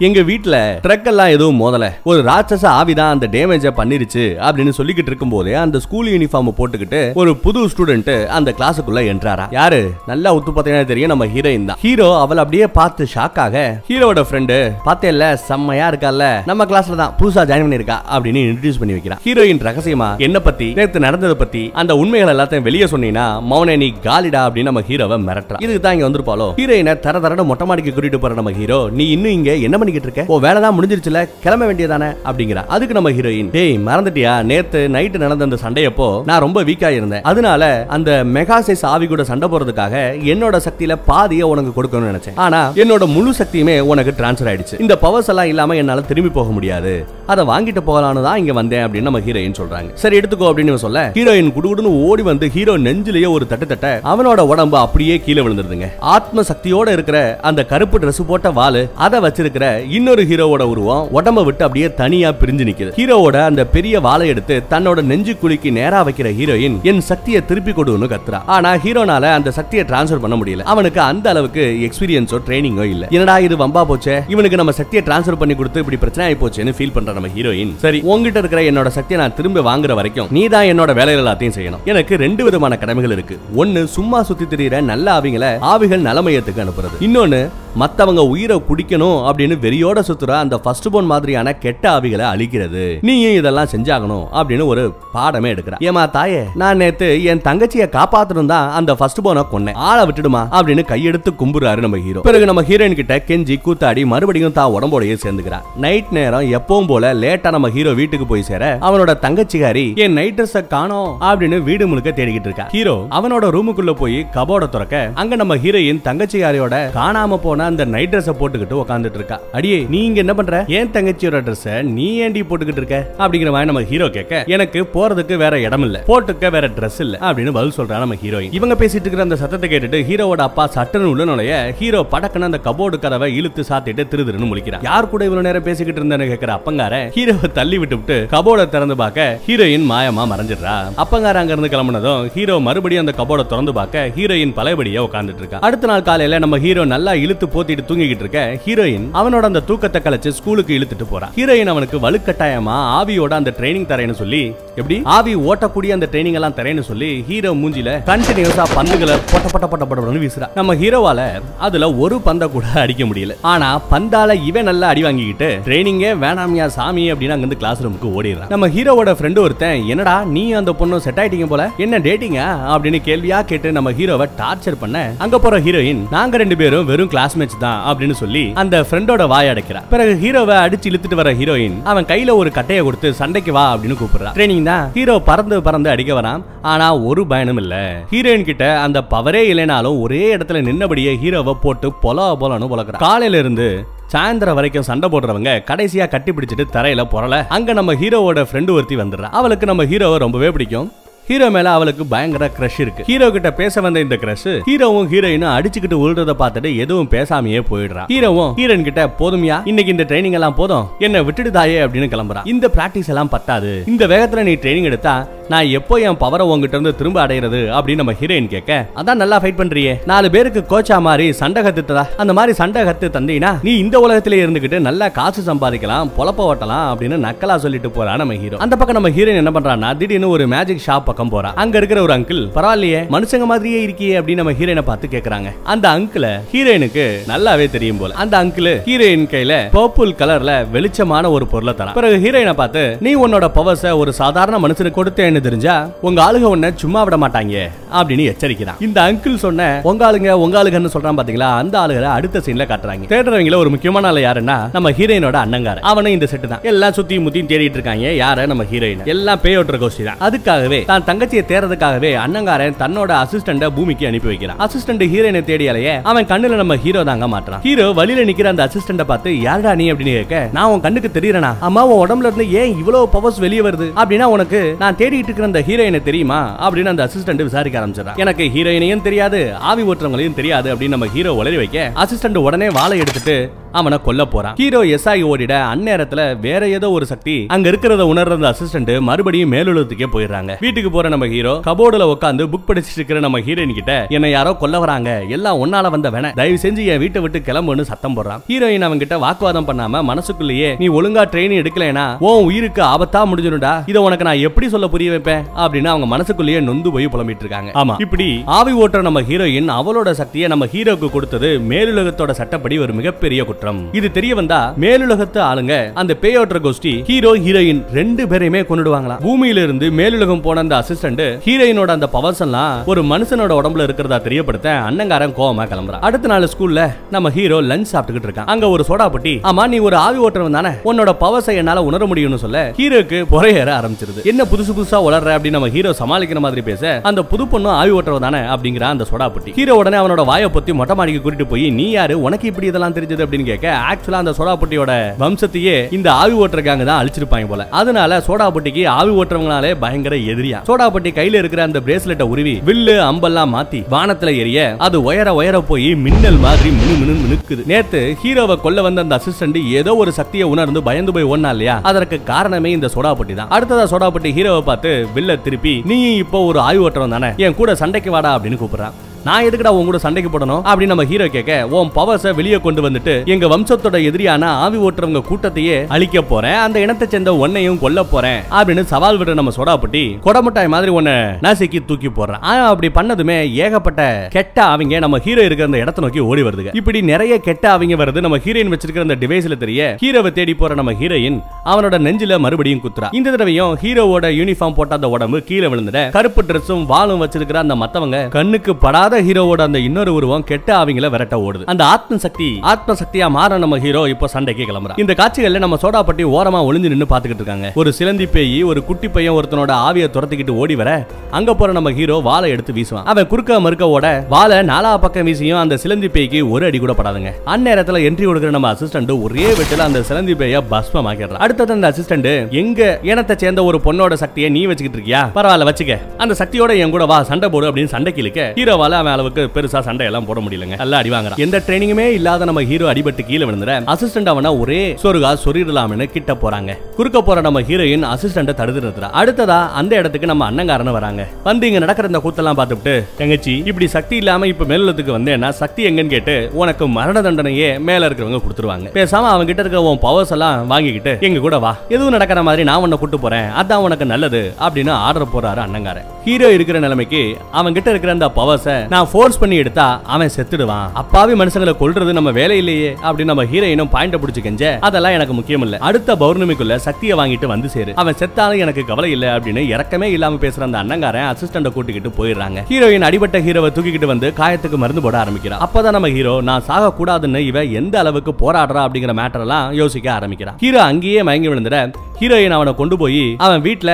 எங்க வீட்ல ட்ரக் எல்லாம் எதுவும் மோதல. ஒரு ராட்சச ஆவிதான் அந்த டேமேஜ பண்ணிருச்சு அப்படின்னு சொல்லிக்கிட்டு இருக்கும் போதே அந்த ஸ்கூல் யூனிஃபார்ம் போட்டுக்கிட்டு ஒரு புது ஸ்டூடெண்ட் அந்த கிளாஸுக்குள்ள என்றாரா. யாரு? நல்லா உத்து பார்த்தீங்கன்னா தெரியும் நம்ம ஹீரோயின் தான். ஹீரோ அவளை அப்படியே பார்த்து ஷாக் ஆக ஹீரோவோட ஃப்ரெண்டு பார்த்தேல்ல செம்மையா இருக்கால நம்ம கிளாஸ்ல தான் புதுசா ஜாயின் பண்ணிருக்கா அப்படின்னு இன்ட்ரடியூஸ் பண்ணி வைக்கிறான் ஹீரோயின் ரகசியமா என்ன பத்தி நேத்து நடந்ததை பத்தி அந்த உண்மைகள் எல்லாத்தையும் வெளியே சொன்னீங்கன்னா மௌன நீ காலிடா அப்படின்னு நம்ம ஹீரோவை மிரட்டுறான் இதுக்கு தான் இங்க வந்திருப்பாளோ? ஹீரோயினை தர தரட மொட்டை மாடிக்கு கூட்டிட்டு போற நம்ம ஹீரோ நீ இன்னும் இங்க என்ன பண்ணிக்கிட்டு இருக்க ஓ வேலை தான் முடிஞ்சிருச்சுல கிளம்ப வேண்டியதானே அப்படிங்கிறா. அதுக்கு நம்ம ஹீரோயின் டேய் மறந்துட்டியா? நேத்து நைட்டு நடந்த அந்த சண்டையப்போ நான் ரொம்ப வீக்கா இருந்தேன் அதனால அந்த மெகாசைஸ் ஆவி கூட சண்டை போறதுக்காக என்னோட சக்தியில பாதியை உனக்கு கொடுக்கணும்னு நினைச்சேன். ஆனா என்னோட முழு சக்தியுமே உனக்கு டிரான்ஸ்ஃபர் ஆயிடுச்சு. இந்த பவர்ஸ் எல்லாம் இல்லாம என்னால திரும்பி போக முடியாது. அதை வாங்கிட்டு போகலான்னு தான் இங்க வந்தேன் அப்படின்னு நம்ம ஹீரோயின் சொல்றாங்க. சரி எடுத்துக்கோ அப்படின்னு சொல்ல ஹீரோயின் குடுகுடுன்னு ஓடி வந்து ஹீரோ நெஞ்சிலேயே ஒரு தட்டு தட்ட அவனோட உடம்பு அப்படியே கீழே விழுந்துருதுங்க. ஆத்ம சக்தியோட இருக்கிற அந்த கருப்பு டிரஸ் போட்ட வாலு அதை வச்சிருக்கிற இன்னொரு ஹீரோவோட உருவம் உடம்ப விட்டு அப்படியே தனியா பிரிஞ்சு நிக்குது. ஹீரோவோட அந்த பெரிய வாழை எடுத்து தன்னோட நெஞ்சு குழிக்கு நேரா வைக்கிற ஹீரோயின் என் சக்தியை திருப்பி கொடுன்னு கத்துறா. ஆனா ஹீரோனால அந்த சக்தியை டிரான்ஸ்ஃபர் பண்ண முடியல. அவனுக்கு அந்த அளவுக்கு எக்ஸ்பீரியன்ஸோ ட்ரைனிங்கோ இல்ல. என்னடா இது வம்பா போச்சே? இவனுக்கு நம்ம சக்தியை டிரான்ஸ்ஃபர் பண்ணி கொடுத்து இப்படி பிரச்சனை ஆயி போச்சேன்னு ஃபீல் பண்ற நம்ம ஹீரோயின். சரி உங்ககிட்ட இருக்கிற என்னோட சக்தியை நான் திரும்ப வாங்குற வரைக்கும் நீ தான் என்னோட வேலைகள் எல்லாத்தையும் செய்யணும். எனக்கு ரெண்டு விதமான கடமைகள் இருக்கு. ஒன்னு சும்மா சுத்தி திரியிற நல்ல ஆவிங்களை ஆவிகள் நலமையத்துக்கு அனுப்புறது. இன்னொன்னு மத்தவங்க உயிரை குடிக்கணும் அப்படின்னு வெறியோட சுத்துற அந்த ஃபர்ஸ்ட் போன் மாதிரியான கெட்ட ஆவிகளை அழிக்கிறது. நீயும் இதெல்லாம் செஞ்சாகணும் அப்படின்னு ஒரு பாடமே எடுக்கிறான் ஏமா தாயே நான் நேத்து என் தங்கச்சியை காப்பாத்தணும் தான் அந்த ஃபர்ஸ்ட் போனை கொன்னேன். ஆளை விட்டுடுமா அப்படின்னு கையெடுத்து கும்புறாரு நம்ம ஹீரோ பிறகு நம்ம ஹீரோயின் கிட்ட கெஞ்சி கூத்தாடி மறுபடியும் தான் உடம்போடையே சேர்ந்துக்கிறான் நைட் நேரம் எப்பவும் போல லேட்டா நம்ம ஹீரோ வீட்டுக்கு போய் சேர அவனோட தங்கச்சிகாரி என் நைட் ட்ரெஸ் காணோம் அப்படின்னு வீடு முழுக்க தேடிக்கிட்டு இருக்கா. ஹீரோ அவனோட ரூமுக்குள்ள போய் கபோட துறக்க அங்க நம்ம ஹீரோயின் தங்கச்சிகாரியோட காணாம போன அந்த நைட் ட்ரெஸ் போட்டுக்கிட்டு உட்காந்துட்டு இருக்கா. அடியே நீ இங்க என்ன பண்ற? ஏன் தங்கச்சியோட ட்ரெஸ் நீ ஏண்டி போட்டுக்கிட்டு இருக்க? அப்படிங்கிற மாதிரி நம்ம ஹீரோ கேட்க எனக்கு போறதுக்கு வேற இடம் இல்ல. போட்டுக்க வேற ட்ரெஸ் இல்ல அப்படின்னு பதில் சொல்றா நம்ம ஹீரோயின் இவங்க பேசிட்டு இருக்கிற அந்த சத்தத்தை கேட்டுட்டு ஹீரோவோட அப்பா சட்டன்னு உள்ள நுழைய ஹீரோ படக்குன்னு அந்த கபோர்டு கதவை இழுத்து சாத்திட்டு திரு திருன்னு முழிக்கிறார் யார் கூட இவ்வளவு நேரம் பேசிக்கிட்டு இருந்தேன்னு கேட்கிற அப்பங்கார ஹீரோவை தள்ளி விட்டு விட்டு கபோர்டை திறந்து பார்க்க ஹீரோயின் மாயமா மறைஞ்சிடுறா. அப்பங்கார அங்க இருந்து கிளம்புனதும் ஹீரோ மறுபடியும் அந்த கபோர்டை திறந்து பார்க்க ஹீரோயின் பழையபடியா உட்கார்ந்துட்டு இருக்கா. அடுத்த நாள் காலையில நம்ம ஹீரோ நல்லா இழுத்து போத்திட்டு தூங்கிக்கிட்டு இருக்க ஹீரோயின் அவனோட அந்த தூக்கத்தை கலைச்சு ஸ்கூலுக்கு இழுத்துட்டு போறான் ஹீரோயின் அவனுக்கு வலுக்கட்டாயமா ஆவியோட அந்த ட்ரைனிங் தரேன்னு சொல்லி எப்படி? ஆவி ஓட்டக்கூடிய அந்த ட்ரைனிங் எல்லாம் தரேன்னு சொல்லி ஹீரோ மூஞ்சில கண்டினியூஸா பந்துகளை பொட்ட பொட்ட பொட்ட பொட்டன்னு வீசுறா. நம்ம ஹீரோவால அதுல ஒரு பந்த கூட அடிக்க முடியல. ஆனா பந்தால இவன் நல்லா அடி வாங்கிக்கிட்டு ட்ரைனிங்கே வேணாமியா சாமி அப்படின்னு அங்கிருந்து கிளாஸ் ரூமுக்கு ஓடிடுறான் நம்ம ஹீரோவோட ஃப்ரெண்டு ஒருத்தன் என்னடா நீ அந்த பொண்ணு செட் ஆயிட்டீங்க போல? என்ன டேட்டிங்கா அப்படின்னு கேள்வியா கேட்டு நம்ம ஹீரோவை டார்ச்சர் பண்ண அங்க போற ஹீரோயின் நாங்க ரெண்டு பேரும் வெறும் கிளாஸ்மேட்ஸ் தான் அப்படின்னு சொல்லி அந்த ஃப்ரெண்டோட வாய் அடைக்கிறா பிறகு ஹீரோவை அடிச்சு இழுத்துட்டு வர ஹீரோயின் அவன் கையில ஒரு கட்டையை கொடுத்து சண்டைக்கு வா அப்படின்னு கூப்பிடுறா. ட்ரைனிங் தான். ஹீரோ பறந்து பறந்து அடிக்க வரான். ஆனா ஒரு பயனும் இல்ல. ஹீரோயின் கிட்ட அந்த பவரே இல்லைனாலும் ஒரே இடத்துல நின்னபடியே ஹீரோவை போட்டு பொல பொலன்னு பொலக்குறா காலையில இருந்து சாயந்தரம் வரைக்கும் சண்டை போடுறவங்க கடைசியா கட்டி பிடிச்சிட்டு தரையில பொறல. அங்க நம்ம ஹீரோவோட ஃப்ரெண்டு ஒருத்தி வந்துடுறா. அவளுக்கு நம்ம ஹீரோவை ரொம்பவே பிடிக்கும். ஹீரோ மேல அவளுக்கு பயங்கர கிரஷ் இருக்கு. ஹீரோ கிட்ட பேச வந்த இந்த கிரஷ் ஹீரோவும் ஹீரோயினும் அடிச்சுக்கிட்டு உள்றத பார்த்துட்டு எதுவும் பேசாமையே போயிடுறான் ஹீரோவும் ஹீரோயின் கிட்ட போதுமையா இன்னைக்கு இந்த ட்ரைனிங் எல்லாம் போதும். என்ன விட்டுடுதாயே அப்படின்னு கிளம்புறான் இந்த பிராக்டிஸ் எல்லாம் பத்தாது. இந்த வேகத்துல நீ ட்ரைனிங் எடுத்தா நான் எப்போ என் பவரை உங்ககிட்ட இருந்து திரும்ப அடையிறது அப்படின்னு நம்ம ஹீரோயின் கேட்க அதான் நல்லா ஃபைட் பண்றியே. நாலு பேருக்கு கோச்சா மாதிரி சண்டை கத்துத்ததா? அந்த மாதிரி சண்டை கத்து தந்தீங்கன்னா நீ இந்த உலகத்திலே இருந்துகிட்டு நல்லா காசு சம்பாதிக்கலாம் பொழப்ப ஓட்டலாம் அப்படின்னு நக்கலா சொல்லிட்டு போறா நம்ம ஹீரோ அந்த பக்கம் நம்ம ஹீரோயின் என்ன பண்றான்னா திடீர்னு ஒரு மேஜிக் ஷாப் பக்கம் போறா. அங்க இருக்கிற ஒரு அங்கிள் பரவாயில்லையே மனுஷங்க மாதிரியே இருக்கியே அப்படின்னு நம்ம ஹீரோயினை பார்த்து கேக்குறாங்க. அந்த அங்கிள ஹீரோயினுக்கு நல்லாவே தெரியும் போல. அந்த அங்கிள் ஹீரோயின் கையில பர்பிள் கலர்ல வெளிச்சமான ஒரு பொருளை தரா பிறகு ஹீரோயினை பார்த்து நீ உன்னோட பவர்ஸ ஒரு சாதாரண மனுஷனுக்கு கொடுத்தேன்னு தெரிஞ்சா உங்க ஆளுங்க உன்னை சும்மா விட மாட்டாங்க அப்படின்னு எச்சரிக்கிறான். இந்த அங்கிள் சொன்ன உங்க ஆளுங்க உங்க ஆளுகன்னு சொல்றான் பாத்தீங்களா? அந்த ஆளுகளை அடுத்த சீன்ல காட்டுறாங்க. தேடுறவங்கள ஒரு முக்கியமான ஆளு யாருன்னா நம்ம ஹீரோயினோட அண்ணங்கார அவனும் இந்த செட்டு தான். எல்லாம் சுத்தி முத்தியும் தேடிட்டு இருக்காங்க. யார? நம்ம ஹீரோயின் எல்லாம் பேய் ஓட்டுற கோஷ்டி தான். அதுக்காகவே தான் தங்கச்சியை தேர்றதுக்காகவே அண்ணங்காரன் தன்னோட அசிஸ்டண்ட பூமிக்கு அனுப்பி வைக்கிறான். அசிஸ்டன்ட் ஹீரோயினை தேடியாலேயே அவன் கண்ணுல நம்ம ஹீரோ தாங்க மாட்டான் ஹீரோ வழியில நிக்கிற அந்த அசிஸ்டண்ட பார்த்து யாருடா நீ? அப்படின்னு கேட்க நான் உன் கண்ணுக்கு தெரியறனா? அம்மா உன் உடம்புல இருந்து ஏன் இவ்வளவு பவர்ஸ் வெளியே வருது? அப்படின்னா உனக்கு நான் தேடிட்டு இருக்கிற அந்த ஹீரோயினை தெரியுமா? அப்படின்னு அந்த அசிஸ்டன்ட் விசாரிக்க ஆரம்பிச்சிடறான். எனக்கு ஹீரோயினையும் தெரியாது ஆவி ஓட்டுறவங்களையும் தெரியாது அப்படின்னு நம்ம ஹீரோ உளறி வைக்க அசிஸ்டன்ட் உடனே வாழை எடுத்துட்டு அவனை கொல்ல போறான். ஹீரோ எஸ் ஆகி ஓடிட அந்நேரத்துல வேற ஏதோ ஒரு சக்தி அங்க இருக்கிறத உணர்ற அந்த அசிஸ்டன்ட் மறுபடியும் மேலுலகத்துக்கே போயிடுறாங்க. வீட்டுக்கு போற நம்ம ஹீரோ கபோர்டுல உட்காந்து புக் படிச்சிட்டு இருக்கிற நம்ம ஹீரோயின் கிட்ட என்ன யாரோ கொல்ல வராங்க. எல்லாம் ஒன்னால வந்த வேண. தயவு செஞ்சு என் வீட்டை விட்டு கிளம்புன்னு சத்தம் போடுறான். ஹீரோயின் அவங்க கிட்ட வாக்குவாதம் பண்ணாம மனசுக்குள்ளேயே நீ ஒழுங்கா ட்ரெயின் எடுக்கலைனா உன் உயிருக்கு ஆபத்தா முடிஞ்சிடும்டா. இதை உனக்கு நான் எப்படி சொல்ல புரிய வைப்பேன்? அப்படின்னு அவங்க மனசுக்குள்ளேயே நொந்து போய் புலம்பிட்டு இருக்காங்க. ஆமா. இப்படி ஆவி ஓட்டுற நம்ம ஹீரோயின் அவளோட சக்தியை நம்ம ஹீரோக்கு கொடுத்தது மேலுலகத்தோட சட்டப்படி ஒரு மிகப்பெரிய குற்றம். இது தெரிய வந்தா மேலுலகத்து ஆளுங்க அந்த பேயோட்டர் கோஷ்டி ஹீரோ ஹீரோயின் ரெண்டு பேரையுமே கொண்டுடுவாங்களாம் பூமியில இருந்து மேலுலகம் போன அந்த அசிஸ்டன்ட் ஹீரோயினோட அந்த பவர்ஸ் எல்லாம் ஒரு மனுஷனோட உடம்புல இருக்கிறதா தெரியப்படுத்த அண்ணங்காரன் கோவமா கிளம்புறான். அடுத்த நாள் ஸ்கூல்ல நம்ம ஹீரோ லஞ்ச் சாப்பிட்டுக்கிட்டு இருக்கான். அங்க ஒரு சோடா பட்டி ஆமா நீ ஒரு ஆவி ஓட்டுறவன் தானே? உன்னோட பவர்ஸை என்னால உணர முடியும்னு சொல்ல ஹீரோக்கு புறையேற ஆரம்பிச்சிருது. என்ன புதுசு புதுசா வளர்ற அப்படின்னு நம்ம ஹீரோ சமாளிக்கிற மாதிரி பேச அந்த புது பொண்ணும் ஆவி ஓட்டுறவன் தானே? அப்படிங்கிற அந்த சோடா பட்டி. ஹீரோ உடனே அவனோட வாயை பொத்தி மொட்டை மாடிக்கு கூட்டிட்டு போய் நீ யாரு? உனக்கு இப்படி இதெல்லாம் தெரிஞ்சது? அப்படின்னு கேட்க ஆக்சுவலா அந்த சோடாபட்டியோட வம்சத்தையே இந்த ஆவி ஓட்டுறக்காங்க தான் அழிச்சிருப்பாங்க போல. அதனால சோடாபொட்டிக்கு ஆவி ஓட்டுறவங்களாலே பயங்கர எதிரியா. சோடாபட்டி கையில இருக்கிற அந்த பிரேஸ்லெட்டை உருவி வில்லு அம்பெல்லாம் மாத்தி வானத்துல எரிய அது உயர உயர போய் மின்னல் மாதிரி மினு மினு மினுக்குது. நேத்து ஹீரோவை கொல்ல வந்த அந்த அசிஸ்டன்ட் ஏதோ ஒரு சக்தியை உணர்ந்து பயந்து போய் ஒன்னா இல்லையா? அதற்கு காரணமே இந்த சோடாபட்டி தான். அடுத்ததா சோடாபட்டி ஹீரோவை பார்த்து வில்ல திருப்பி நீ இப்போ ஒரு ஆய்வு ஓட்டுறவன் தானே? என் கூட சண்டைக்கு வாடா அப்படின்னு கூப்பிடுறான். நான் எதுக்குடா உன் கூட சண்டைக்கு போடணும் அப்படின்னு நம்ம ஹீரோ கேட்க உன் பவர்ஸை வெளியே கொண்டு வந்துட்டு எங்க வம்சத்தோட எதிரியான ஆவி ஓட்டுறவங்க கூட்டத்தையே அழிக்க போறேன். அந்த இனத்தை சேர்ந்த உன்னையும் கொல்ல போறேன். அப்படின்னு சவால் விடுற நம்ம சோடாப்பட்டி கொடமுட்டாய் மாதிரி உன்னை நசுக்கி தூக்கி போடுறேன். ஆனா அப்படி பண்ணதுமே ஏகப்பட்ட கெட்ட அவங்க நம்ம ஹீரோ இருக்கிற அந்த இடத்தை நோக்கி ஓடி வருதுங்க. இப்படி நிறைய கெட்ட அவங்க வருது நம்ம ஹீரோயின் வச்சிருக்கிற அந்த டிவைஸ்ல தெரிய ஹீரோவை தேடி போற நம்ம ஹீரோயின் அவனோட நெஞ்சில மறுபடியும் குத்துறா இந்த தடவையும் ஹீரோவோட யூனிஃபார்ம் போட்ட அந்த உடம்பு கீழே விழுந்துட கருப்பு ட்ரெஸ்ஸும் வாளும் வச்சிருக்கிற அந்த மத்தவங்க கண்ணுக்கு படாத ஹீரோவோட அந்த இன்னொரு உருவம் கெட்ட ஆவிங்கள விரட்ட ஓடுது. அந்த ஆத்ம சக்தி ஆத்ம சக்தியா மாற நம்ம ஹீரோ இப்போ சண்டைக்கு கிளம்புறா இந்த காட்சிகள்ல நம்ம சோடா ஓரமா ஒளிஞ்சு நின்னு பாத்துக்கிட்டு இருக்காங்க. ஒரு சிலந்தி பேய் ஒரு குட்டி பையன் ஒருத்தனோட ஆவியை துரத்திக்கிட்டு ஓடி வர அங்க போற நம்ம ஹீரோ வாழை எடுத்து வீசுவான். அவன் குறுக்க மறுக்கவோட வாழை நாலா பக்கம் வீசியும் அந்த சிலந்தி பேய்க்கு ஒரு அடி கூட படாதுங்க. அந்நேரத்துல என்ட்ரி கொடுக்குற நம்ம அசிஸ்டன்ட் ஒரே வெட்டில அந்த சிலந்தி பேய பஸ்மமாக்கிடுறான். அடுத்தது அந்த அசிஸ்டன்ட் எங்க இனத்தை சேர்ந்த ஒரு பொண்ணோட சக்தியை நீ வச்சுக்கிட்டு இருக்கியா? பரவாயில்ல வச்சுக்க. அந்த சக்தியோட என் கூட வா சண்டை போடு அப்படின்னு சண்டைக்கு இழுக்க ஹீரோவால அவன் அளவுக்கு பெருசா சண்டை எல்லாம் போட முடியலங்க. நல்லா அடி வாங்குறான். எந்த ட்ரைனிங்குமே இல்லாத நம்ம ஹீரோ அடிபட்டு கீழே விழுந்துற அசிஸ்டன்ட் அவனா ஒரே சொருகா சொரிடலாம்னு கிட்ட போறாங்க. குறுக்க போற நம்ம ஹீரோயின் அசிஸ்டன்ட தடுத்து நிறுத்துறா அடுத்ததா அந்த இடத்துக்கு நம்ம அண்ணங்காரன வராங்க. வந்து இங்க நடக்கிற இந்த கூத்தெல்லாம் பார்த்துட்டு தங்கச்சி இப்படி சக்தி இல்லாம இப்ப மேலத்துக்கு வந்தேன்னா சக்தி எங்கன்னு கேட்டு உனக்கு மரண தண்டனையே மேல இருக்கிறவங்க கொடுத்துருவாங்க. பேசாம அவங்க கிட்ட இருக்க உன் பவர்ஸ் எல்லாம் வாங்கிக்கிட்டு எங்க கூட வா. எதுவும் நடக்கிற மாதிரி நான் உன்னை கூட்டு போறேன். அதான் உனக்கு நல்லது அப்படின்னு ஆர்டர் போறாரு அண்ணங்காரன். ஹீரோ இருக்கிற நிலைமைக்கு அவன் கிட்ட இருக்கிற அந்த பவர்ஸை நான் ஃபோர்ஸ் பண்ணி எடுத்தா அவன் செத்துடுவான். அப்பாவி மனுஷங்களை கொல்றது நம்ம வேலை இல்லையே அப்படின்னு நம்ம ஹீரோயினும் பாயிண்ட பிடிச்சு கெஞ்ச அதெல்லாம் எனக்கு முக்கியம் இல்ல. அடுத்த பௌர்ணமிக்குள்ள சக்தியை வாங்கிட்டு வந்து சேரு. அவன் செத்தாலும் எனக்கு கவலை இல்ல அப்படின்னு இறக்கமே இல்லாம பேசுற அந்த அண்ணங்காரன் அசிஸ்டண்ட கூட்டிக்கிட்டு போயிடுறாங்க. ஹீரோயின் அடிபட்ட ஹீரோவை தூக்கிக்கிட்டு வந்து காயத்துக்கு மருந்து போட ஆரம்பிக்கிறான் அப்பதான் நம்ம ஹீரோ நான் சாக கூடாதுன்னு இவ எந்த அளவுக்கு போராடுறா அப்படிங்கிற மேட்டர் எல்லாம் யோசிக்க ஆரம்பிக்கிறான் ஹீரோ அங்கேயே மயங்கி விழுந்துட ஹீரோயின் அவனை கொண்டு போய் அவன் வீட்டுல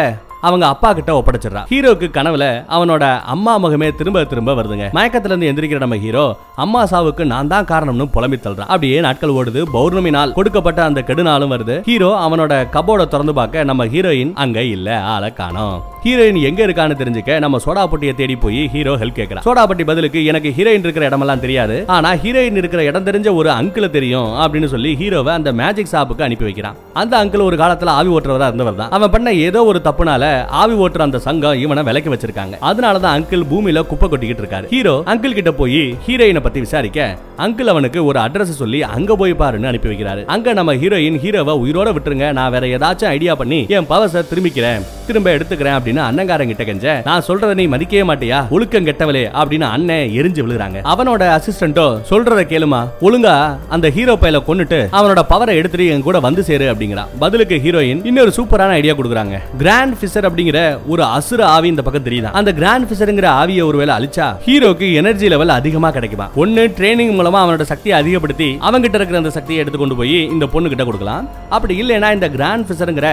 அவங்க அப்பா கிட்ட ஒப்படைச்சிடறா. ஹீரோக்கு கனவுல அவனோட அம்மா முகமே திரும்ப திரும்ப வருதுங்க. மயக்கத்துல இருந்து எந்திரிக்கிற நம்ம ஹீரோ அம்மா சாவுக்கு நான் தான் காரணம்னு புலம்பி தள்ளுறான் அப்படியே நாட்கள் ஓடுது. பௌர்ணமி நாள் கொடுக்கப்பட்ட அந்த கெடு நாளும் வருது. ஹீரோ அவனோட கபோர்ட திறந்து பார்க்க நம்ம ஹீரோயின் அங்க இல்ல ஆளை காணோம். ஹீரோயின் எங்க இருக்கான்னு தெரிஞ்சுக்க நம்ம சோடாபட்டியை தேடி போய் ஹீரோ ஹெல்ப் கேட்கறான் சோடாபட்டி பதிலுக்கு எனக்கு ஹீரோயின் இருக்கிற இடமெல்லாம் தெரியாது. ஆனா ஹீரோயின் இருக்கிற இடம் தெரிஞ்ச ஒரு அங்கிள் தெரியும் அப்படின்னு சொல்லி ஹீரோவை அந்த மேஜிக் ஷாப்புக்கு அனுப்பி வைக்கிறான். அந்த அங்கிள் ஒரு காலத்துல ஆவி ஓட்டுறவரா இருந்தவர் தான். அவன் பண்ண ஏதோ ஒரு தப்புனால ஆவி ஓட்டுற அந்த சங்கம் இவனை விலைக்கு வச்சிருக்காங்க. அதனாலதான் அங்கிள் பூமியில குப்பை கொட்டிக்கிட்டு இருக்காரு. ஹீரோ அங்கிள் கிட்ட போய் ஹீரோயினை பத்தி விசாரிக்க அங்கிள் அவனுக்கு ஒரு அட்ரஸ் சொல்லி அங்க போய் பாருன்னு அனுப்பி வைக்கிறாரு. அங்க நம்ம ஹீரோயின் ஹீரோவை உயிரோட விட்டுருங்க. நான் வேற ஏதாச்சும் ஐடியா பண்ணி என் பவர்ஸ திரும்பிக்கிறேன். திரும்ப எடுத்துக்கிறேன் அப்படின்னு அண்ணங்காரன் கிட்ட கெஞ்ச நான் சொல்றத நீ மதிக்கவே மாட்டியா? ஒழுக்கம் கெட்டவளே அப்படின்னு அண்ணன் எரிஞ்சு விழுறாங்க அவனோட அசிஸ்டன்ட்டோ சொல்றத கேளுமா? ஒழுங்கா அந்த ஹீரோ பையில கொண்டுட்டு அவனோட பவரை எடுத்துட்டு என் கூட வந்து சேரு அப்படிங்கிறான். பதிலுக்கு ஹீரோயின் இன்னொரு சூப்பரான ஐடியா கொடுக்குறாங்க. கிராண்ட் ஃபிஷர் அப்படிங்கிற ஒரு அசுர ஆவி இந்த பக்கம் தெரியுதா? அந்த கிராண்ட் ஃபிஷருங்கிற ஆவியை ஒருவேளை அழிச்சா ஹீரோக்கு எனர்ஜி லெவல் அதிகமா கிடைக்குமா? ஒன்னு ட்ரைனிங் மூலமா அவனோட சக்தியை அதிகப்படுத்தி அவன்கிட்ட இருக்கிற அந்த சக்தியை எடுத்து கொண்டு போய் இந்த பொண்ணு கிட்ட கொடுக்கலாம். அப்படி இல்லைன்னா இந்த கிராண்ட் ஃபிஷருங்கிற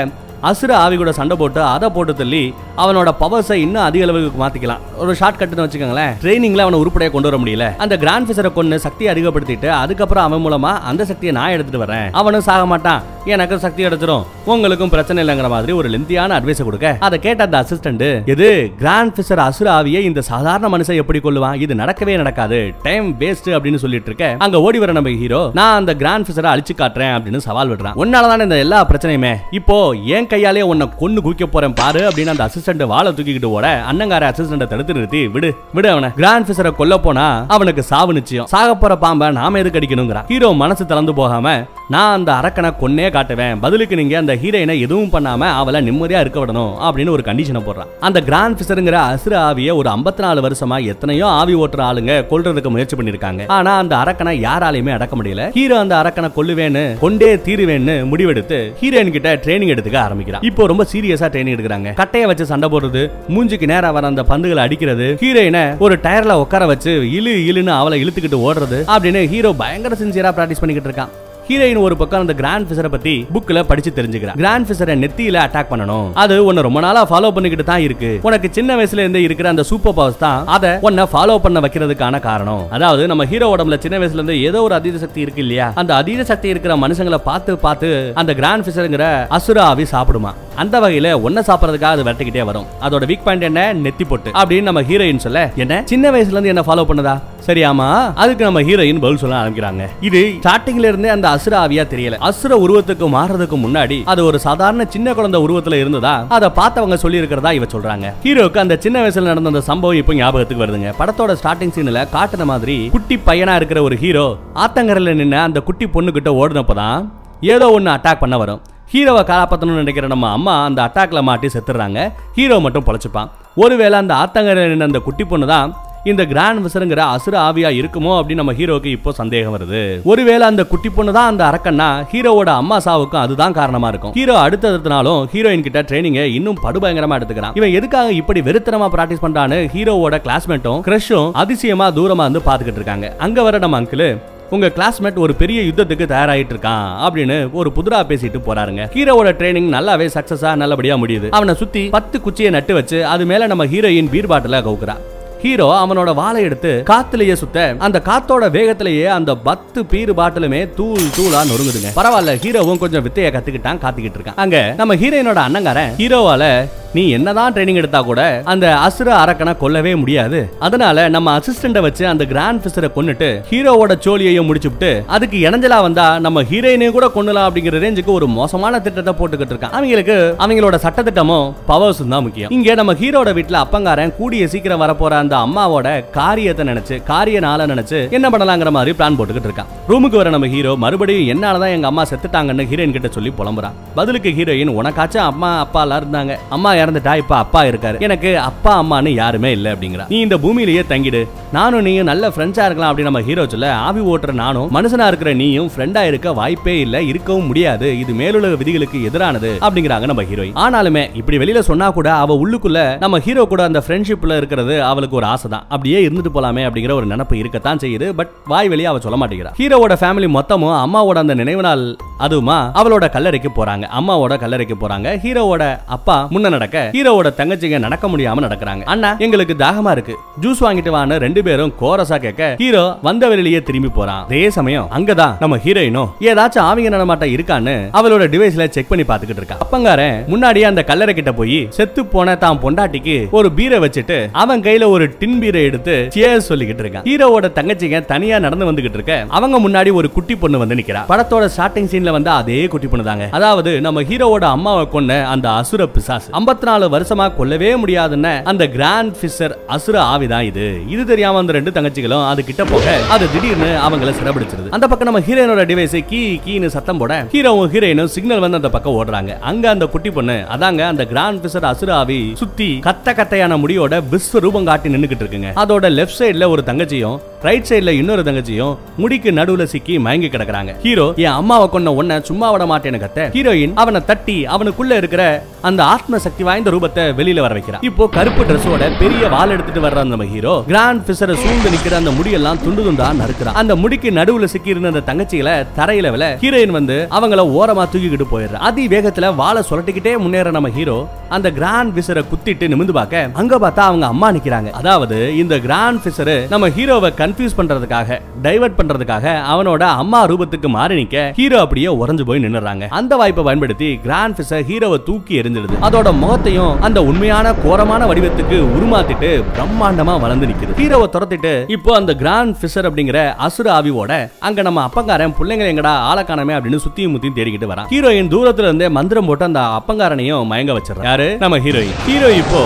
அசுர ஆவி கூட சண்டை போட்டு அதை போட்டு தள்ளி அவனோட பவர்ஸை இன்னும் அதிக அளவுக்கு மாத்திக்கலாம். ஒரு ஷார்ட் கட்னு வச்சுக்கோங்களேன். ட்ரைனிங்ல அவனை உருப்படியா கொண்டு வர முடியல. அந்த கிராண்ட் ஃபிஷரை கொண்டு சக்தியை அதிகப்படுத்திட்டு அதுக்கப்புறம் அவன் மூலமா அந்த சக்தியை நான் எடுத்துட்டு வரேன் அவனும் சாக மாட்டான். எனக்கு சக்தி கிடைச்சிரும் உங்களுக்கும் பிரச்சனை இல்லைங்கிற மாதிரி ஒரு லெந்தியான அட்வைஸ் கொடுக்க. அதை கேட்ட அந்த அசிஸ்டன்ட் இது கிராண்ட் ஃபிஷர் அசுர ஆவியை இந்த சாதாரண மனுஷன் எப்படி கொள்ளுவான் இது நடக்கவே நடக்காது. டைம் வேஸ்ட் அப்படின்னு சொல்லிட்டு இருக்க. அங்க ஓடி வர நம்ம ஹீரோ நான் அந்த கிராண்ட் ஃபிஷரை அழிச்சு காட்டுறேன் அப்படின்னு சவால் விடுறான். உன்னாலதான் இந்த எல்லா பிரச்சனையுமே. இப்போ என் கையாலே உன்னை கொன்னு குவிக்க போறேன் பாரு அப்படின்னு அந்த அசிஸ்டன்ட் வாழை தூக்கிக்கிட்டு ஓட அண்ணங்கார அசிஸ்டன்ட தடுத்து நிறுத்தி விடு விடு அவனை. கிராண்ட் ஃபிஷரை கொல்ல போனா அவனுக்கு சாவு நிச்சயம். சாக போற பாம்பை நாம எதுக்கு அடிக்கணுங்கிறான் ஹீரோ மனசு திறந்து போகாம நான் அந்த அரக்கனை கொன்னே காட்டுவேன். பதிலுக்கு நீங்க அந்த ஹீரோயினை எதுவும் பண்ணாம அவளை நிம்மதியா இருக்க விடணும் அப்படின்னு ஒரு கண்டிஷனை போடுறான். அந்த கிராண்ட் ஃபிஷருங்கிற அசுர ஆவிய ஒரு 54 நாலு வருஷமா எத்தனையோ ஆவி ஓட்டுற ஆளுங்க கொல்றதுக்கு முயற்சி பண்ணிருக்காங்க ஆனா அந்த அரக்கனை யாராலையுமே அடக்க முடியல. ஹீரோ அந்த அரக்கனை கொல்லுவேன்னு கொண்டே தீருவேன்னு முடிவெடுத்து ஹீரோயின் கிட்ட ட்ரைனிங் எடுத்துக்க ஆரம்பிக்கிறான் இப்போ ரொம்ப சீரியஸா ட்ரைனிங் எடுக்கிறாங்க. கட்டைய வச்சு சண்டை போடுறது மூஞ்சிக்கு நேரா வர அந்த பந்துகளை அடிக்கிறது ஹீரோயினை ஒரு டயர்ல உட்கார வச்சு இழு இழுன்னு அவளை இழுத்துக்கிட்டு ஓடுறது அப்படின்னு ஹீரோ பயங்கர சின்சியரா பிராக்டிஸ் பண்ணிக்கிட்டு இருக்கான். ஹீரோயின் ஒரு பக்கம் அந்த கிராண்ட் ஃபிஷரை பத்தி புக்ல படிச்சு தெரிஞ்சுக்கிறான் கிராண்ட் ஃபிஷரை நெத்தியில அட்டாக் பண்ணணும். அது உன்னை ரொம்ப நாளா ஃபாலோ பண்ணிக்கிட்டு தான் இருக்கு. உனக்கு சின்ன வயசுல இருந்து இருக்கிற அந்த சூப்பர் பவர்ஸ் தான் அதை உன்னை ஃபாலோ பண்ண வைக்கிறதுக்கான காரணம். அதாவது நம்ம ஹீரோ உடம்புல சின்ன வயசுல இருந்து ஏதோ ஒரு அதீத சக்தி இருக்கு இல்லையா? அந்த அதீத சக்தி இருக்கிற மனுஷங்களை பார்த்து பார்த்து அந்த கிராண்ட் ஃபிசருங்கிற அசுராவி சாப்பிடுமா? அந்த வகையில ஒன்ன சாப்பிடறதுக்காக அது விரட்டிக்கிட்டே வரும். அதோட வீக் பாயிண்ட் என்ன? நெத்தி பொட்டு. அப்படின்னு நம்ம ஹீரோயின் சொல்ல என்ன? சின்ன வயசுல இருந்து என்ன ஃபாலோ பண்ணதா? சரி ஆமா. அதுக்கு நம்ம ஹீரோயின் பதில் சொல்ல ஆரம்பிக்கிறாங்க. இது ஸ்டார்டிங்ல இருந்தே அந்த அசுர ஆவியா தெரியல. அசுர உருவத்துக்கு மாறுறதுக்கு முன்னாடி அது ஒரு சாதாரண சின்ன குழந்தை உருவத்துல இருந்ததா? அதை பார்த்தவங்க சொல்லி இருக்கிறதா இவ சொல்றாங்க. ஹீரோக்கு அந்த சின்ன வயசுல நடந்த அந்த சம்பவம் இப்போ ஞாபகத்துக்கு வருதுங்க. படத்தோட ஸ்டார்டிங் சீன்ல காட்டுன மாதிரி குட்டி பையனா இருக்கிற ஒரு ஹீரோ ஆத்தங்கரில் நின்று அந்த குட்டி பொண்ணுகிட்ட ஓடுனப்போ தான் ஏதோ ஒன்று அட்டாக் பண்ண வரும். ஹீரோவை காப்பாற்றணும்னு நினைக்கிற நம்ம அம்மா அந்த அட்டாக்ல மாட்டி செத்துறாங்க. ஹீரோ மட்டும் பொழைச்சிப்பான். ஒருவேளை அந்த ஆத்தங்கரை நின்று அந்த குட்டி பொண்ணு தான் இந்த கிராண்ட் விசருங்கிற அசுர ஆவியா இருக்குமோ அப்படின்னு நம்ம ஹீரோக்கு இப்போ சந்தேகம் வருது. ஒருவேளை அந்த குட்டி பொண்ணு தான் அந்த அரக்கன்னா ஹீரோவோட அம்மா சாவுக்கும் அதுதான் காரணமா இருக்கும். ஹீரோ அடுத்தடுத்தனாலும் ஹீரோயின் கிட்ட ட்ரைனிங்கை இன்னும் படுபயங்கரமா எடுத்துக்கிறான். இவன் எதுக்காக இப்படி வெறுத்தனமா பிராக்டிஸ் பண்றான்னு ஹீரோவோட கிளாஸ்மேட்டும் கிரஷும் அதிசயமா தூரமா வந்து பாத்துக்கிட்டு இருக்காங்க. அங்க வர நம்ம அங்கிள் உங்க கிளாஸ்மேட் ஒரு பெரிய யுத்தத்துக்கு தயாராயிட்டு இருக்கான் அப்படின்னு ஒரு புதுரா பேசிட்டு போறாருங்க. ஹீரோவோட ட்ரைனிங் நல்லாவே சக்சஸா நல்லபடியா முடியுது. அவனை சுத்தி பத்து குச்சியை நட்டு வச்சு அது மேல நம்ம ஹீரோயின் பீர் பாட்டில கவுக்குறா. ஹீரோ அவனோட வாழை எடுத்து காத்துலயே சுத்த அந்த காத்தோட வேகத்திலேயே அந்த பத்து பீர் பாட்டிலுமே தூள் தூளா நொறுங்குதுங்க. பரவாயில்ல ஹீரோவும் கொஞ்சம் வித்தைய கத்துக்கிட்டான் காத்துக்கிட்டு இருக்கான். அங்க நம்ம ஹீரோயினோட அண்ணங்காரன் ஹீரோவால நீ என்னதான் ட்ரைனிங் எடுத்தா கூட அந்த அசுர அரக்கனை கொல்லவே முடியாது. அதனால நம்ம அசிஸ்டண்ட வச்சு அந்த கிராண்ட் பிசரை கொன்னுட்டு ஹீரோவோட சோழியையும் முடிச்சுட்டு அதுக்கு இணைஞ்சலா வந்தா நம்ம ஹீரோயினையும் கூட கொன்னலாம் அப்படிங்கிற ரேஞ்சுக்கு ஒரு மோசமான திட்டத்தை போட்டுக்கிட்டு இருக்கான். அவங்களுக்கு அவங்களோட சட்டத்திட்டமும் பவர்ஸும் தான் முக்கியம். இங்க நம்ம ஹீரோட வீட்டுல அப்பங்காரன் கூடிய சீக்கிரம் வரப்போற அந்த அம்மாவோட காரியத்தை நினைச்சு காரிய நாளை நினைச்சு என்ன பண்ணலாங்கிற மாதிரி பிளான் போட்டுக்கிட்டு இருக்கான் ரூமுக்கு வர நம்ம ஹீரோ மறுபடியும் என்னாலதான் எங்க அம்மா செத்துட்டாங்கன்னு ஹீரோயின் கிட்ட சொல்லி புலம்புறான் பதிலுக்கு ஹீரோயின் உனக்காச்சும் அம்மா அப்பா எல்லாம் இருந்தாங்க. அம்மா இறந்துட்டா இப்ப அப்பா இருக்காரு. எனக்கு அப்பா அம்மான்னு யாருமே இல்லை அப்படிங்கிறா. நீ இந்த பூமியிலேயே தங்கிடு. நானும் நீயும் நல்ல ஃப்ரெண்ட்ஸா இருக்கலாம் அப்படி நம்ம ஹீரோ சொல்ல ஆவி ஓட்டுற நானும் மனுஷனா இருக்கிற நீயும் ஃப்ரெண்டா இருக்க வாய்ப்பே இல்ல இருக்கவும் முடியாது. இது மேலுலக விதிகளுக்கு எதிரானது அப்படிங்கிறாங்க நம்ம ஹீரோயின் ஆனாலுமே இப்படி வெளியில சொன்னா கூட அவ உள்ளுக்குள்ள நம்ம ஹீரோ கூட அந்த ஃப்ரெண்ட்ஷிப்ல இருக்கிறது அவளுக்கு ஒரு ஆசை தான் அப்படியே இருந்துட்டு போலாமே அப்படிங்கிற ஒரு நினைப்பு இருக்கத்தான் செய்யுது. பட் வாய் வெளியே அவ சொல்ல மாட்டேங்கிறா. ஹீரோவோட ஃபேமிலி மொத்தமும் அம்மாவோட அந்த நினைவு நாள் அதுவுமா அவளோட கல்லறைக்கு போறாங்க. அம்மாவோட கல்லறைக்கு போறாங்க. ஹீரோவோட அப்பா முன்ன நடக்க ஹீரோவோட தங்கச்சிங்க நடக்க முடியாம நடக்கிறாங்க. அண்ணா எங்களுக்கு தாகமா இருக்கு. ஜூஸ் வாங்கிட்டு வான்னு ரெண்டு பேரும் கோரஸா கேட்க ஹீரோ வந்த வெளியிலேயே திரும்பி போறான். அதே சமயம் அங்கதான் நம்ம ஹீரோயினும் ஏதாச்சும் ஆவிங்க நடமாட்டம் இருக்கான்னு அவளோட டிவைஸ்ல செக் பண்ணி பாத்துக்கிட்டு இருக்கா. அப்பங்காரன் முன்னாடியே அந்த கல்லறை கிட்ட போய் செத்து போன தான் பொண்டாட்டிக்கு ஒரு பீரை வச்சுட்டு அவன் கையில ஒரு டின் பீரை எடுத்து சியர் சொல்லிக்கிட்டு இருக்கான் ஹீரோவோட தங்கச்சிங்க தனியா நடந்து வந்துகிட்டு இருக்க. அவங்க முன்னாடி ஒரு குட்டி பொண்ணு வந்து நிக்கிறா. படத்தோட ஸ்டார்டிங் சீன்ல வந்து அதே குட்டி பொண்ணு தாங்க. அதாவது நம்ம ஹீரோவோட அம்மாவை கொன்ன அந்த அசுர பிசாசு. 54 நாலு வருஷமா கொல்லவே முடியாதுன்னு அந்த கிராண்ட் ஃபிஷர் அசுர ஆவிதான் இது. இது தெரியாம அந்த ரெண்டு தங்கச்சிகளும் அது கிட்ட போக அது திடீர்னு அவங்கள சிறப்பிடிச்சிருது அந்த பக்கம் நம்ம ஹீரோயினோட டிவைஸ் கீ கீனு சத்தம் போட ஹீரோவும் ஹீரோயினும் சிக்னல் வந்து அந்த பக்கம் ஓடுறாங்க. அங்க அந்த குட்டி பொண்ணு அதாங்க அந்த கிராண்ட் ஃபிஷர் அசுர ஆவி சுத்தி கத்த கத்தையான முடியோட விஸ்வரூபம் காட்டின காட்டி இருக்குங்க. அதோட லெஃப்ட் சைடுல ஒரு தங்கச்சியும் ரைட் சைடுல இன்னொரு தங்கச்சியும் முடிக்கு நடுவுல சிக்கி மயங்கி கிடக்குறாங்க. ஹீரோ என் அம்மாவை கொன்ன உன்னை சும்மா விட மாட்டேன்னு கத்த. ஹீரோயின் அவனை தட்டி அவனுக்குள்ள இருக்கிற அந்த ஆத்ம சக்தி வாய்ந்த ரூபத்தை வெளியில வர வைக்கிறான் இப்போ கருப்பு ட்ரெஸ்ஸோட பெரிய வால் எடுத்துட்டு வர்ற அந்த ஹீரோ கிராண்ட் பிசரை சூழ்ந்து நிக்கிற அந்த முடியெல்லாம் துண்டு துண்டா நறுக்கிறான். அந்த முடிக்கு நடுவுல சிக்கி இருந்த அந்த தங்கச்சிகளை தரையில வில ஹீரோயின் வந்து அவங்கள ஓரமா தூக்கிக்கிட்டு போயிடுற. அதி வேகத்துல வாளை சுரட்டிக்கிட்டே முன்னேற நம்ம ஹீரோ அந்த கிராண்ட் பிசரை குத்திட்டு நிமிந்து பார்க்க அங்க பார்த்தா அவங்க அம்மா நிக்கிறாங்க. அதாவது இந்த கிராண்ட் ஃபிஷர் நம்ம ஹீரோவை கன்ஃபியூஸ் பண்றதுக்காக டைவர்ட் பண்றதுக்காக அவனோட அம்மா ரூபத்துக்கு மாறி நிக்க ஹீரோ அப்படியே உறைஞ்சு போய் நின்னுறாங்க அந்த வாய்ப்பை பயன்படுத்தி கிராண்ட் ஃபிஷர் ஹீரோவை தூக்கி எரிஞ்சிடுது அதோட முகத்தையும் அந்த உண்மையான கோரமான வடிவத்துக்கு உருமாத்திட்டு பிரம்மாண்டமா வளர்ந்து நிக்குது. ஹீரோவை துரத்திட்டு இப்போ அந்த கிராண்ட் ஃபிஷர் அப்படிங்கிற அசுர ஆவியோட அங்க நம்ம அப்பங்காரன் பிள்ளைங்க எங்கடா ஆளக்கானமே அப்படின்னு சுத்தியும் முத்தியும் தேடிக்கிட்டு வரான். ஹீரோயின் தூரத்துல இருந்தே மந்திரம் போட்டு அந்த அப்பங்காரனையும் மயங்க வச்சிடறான். யாரு? நம்ம ஹீரோயின் ஹீரோ இப்போ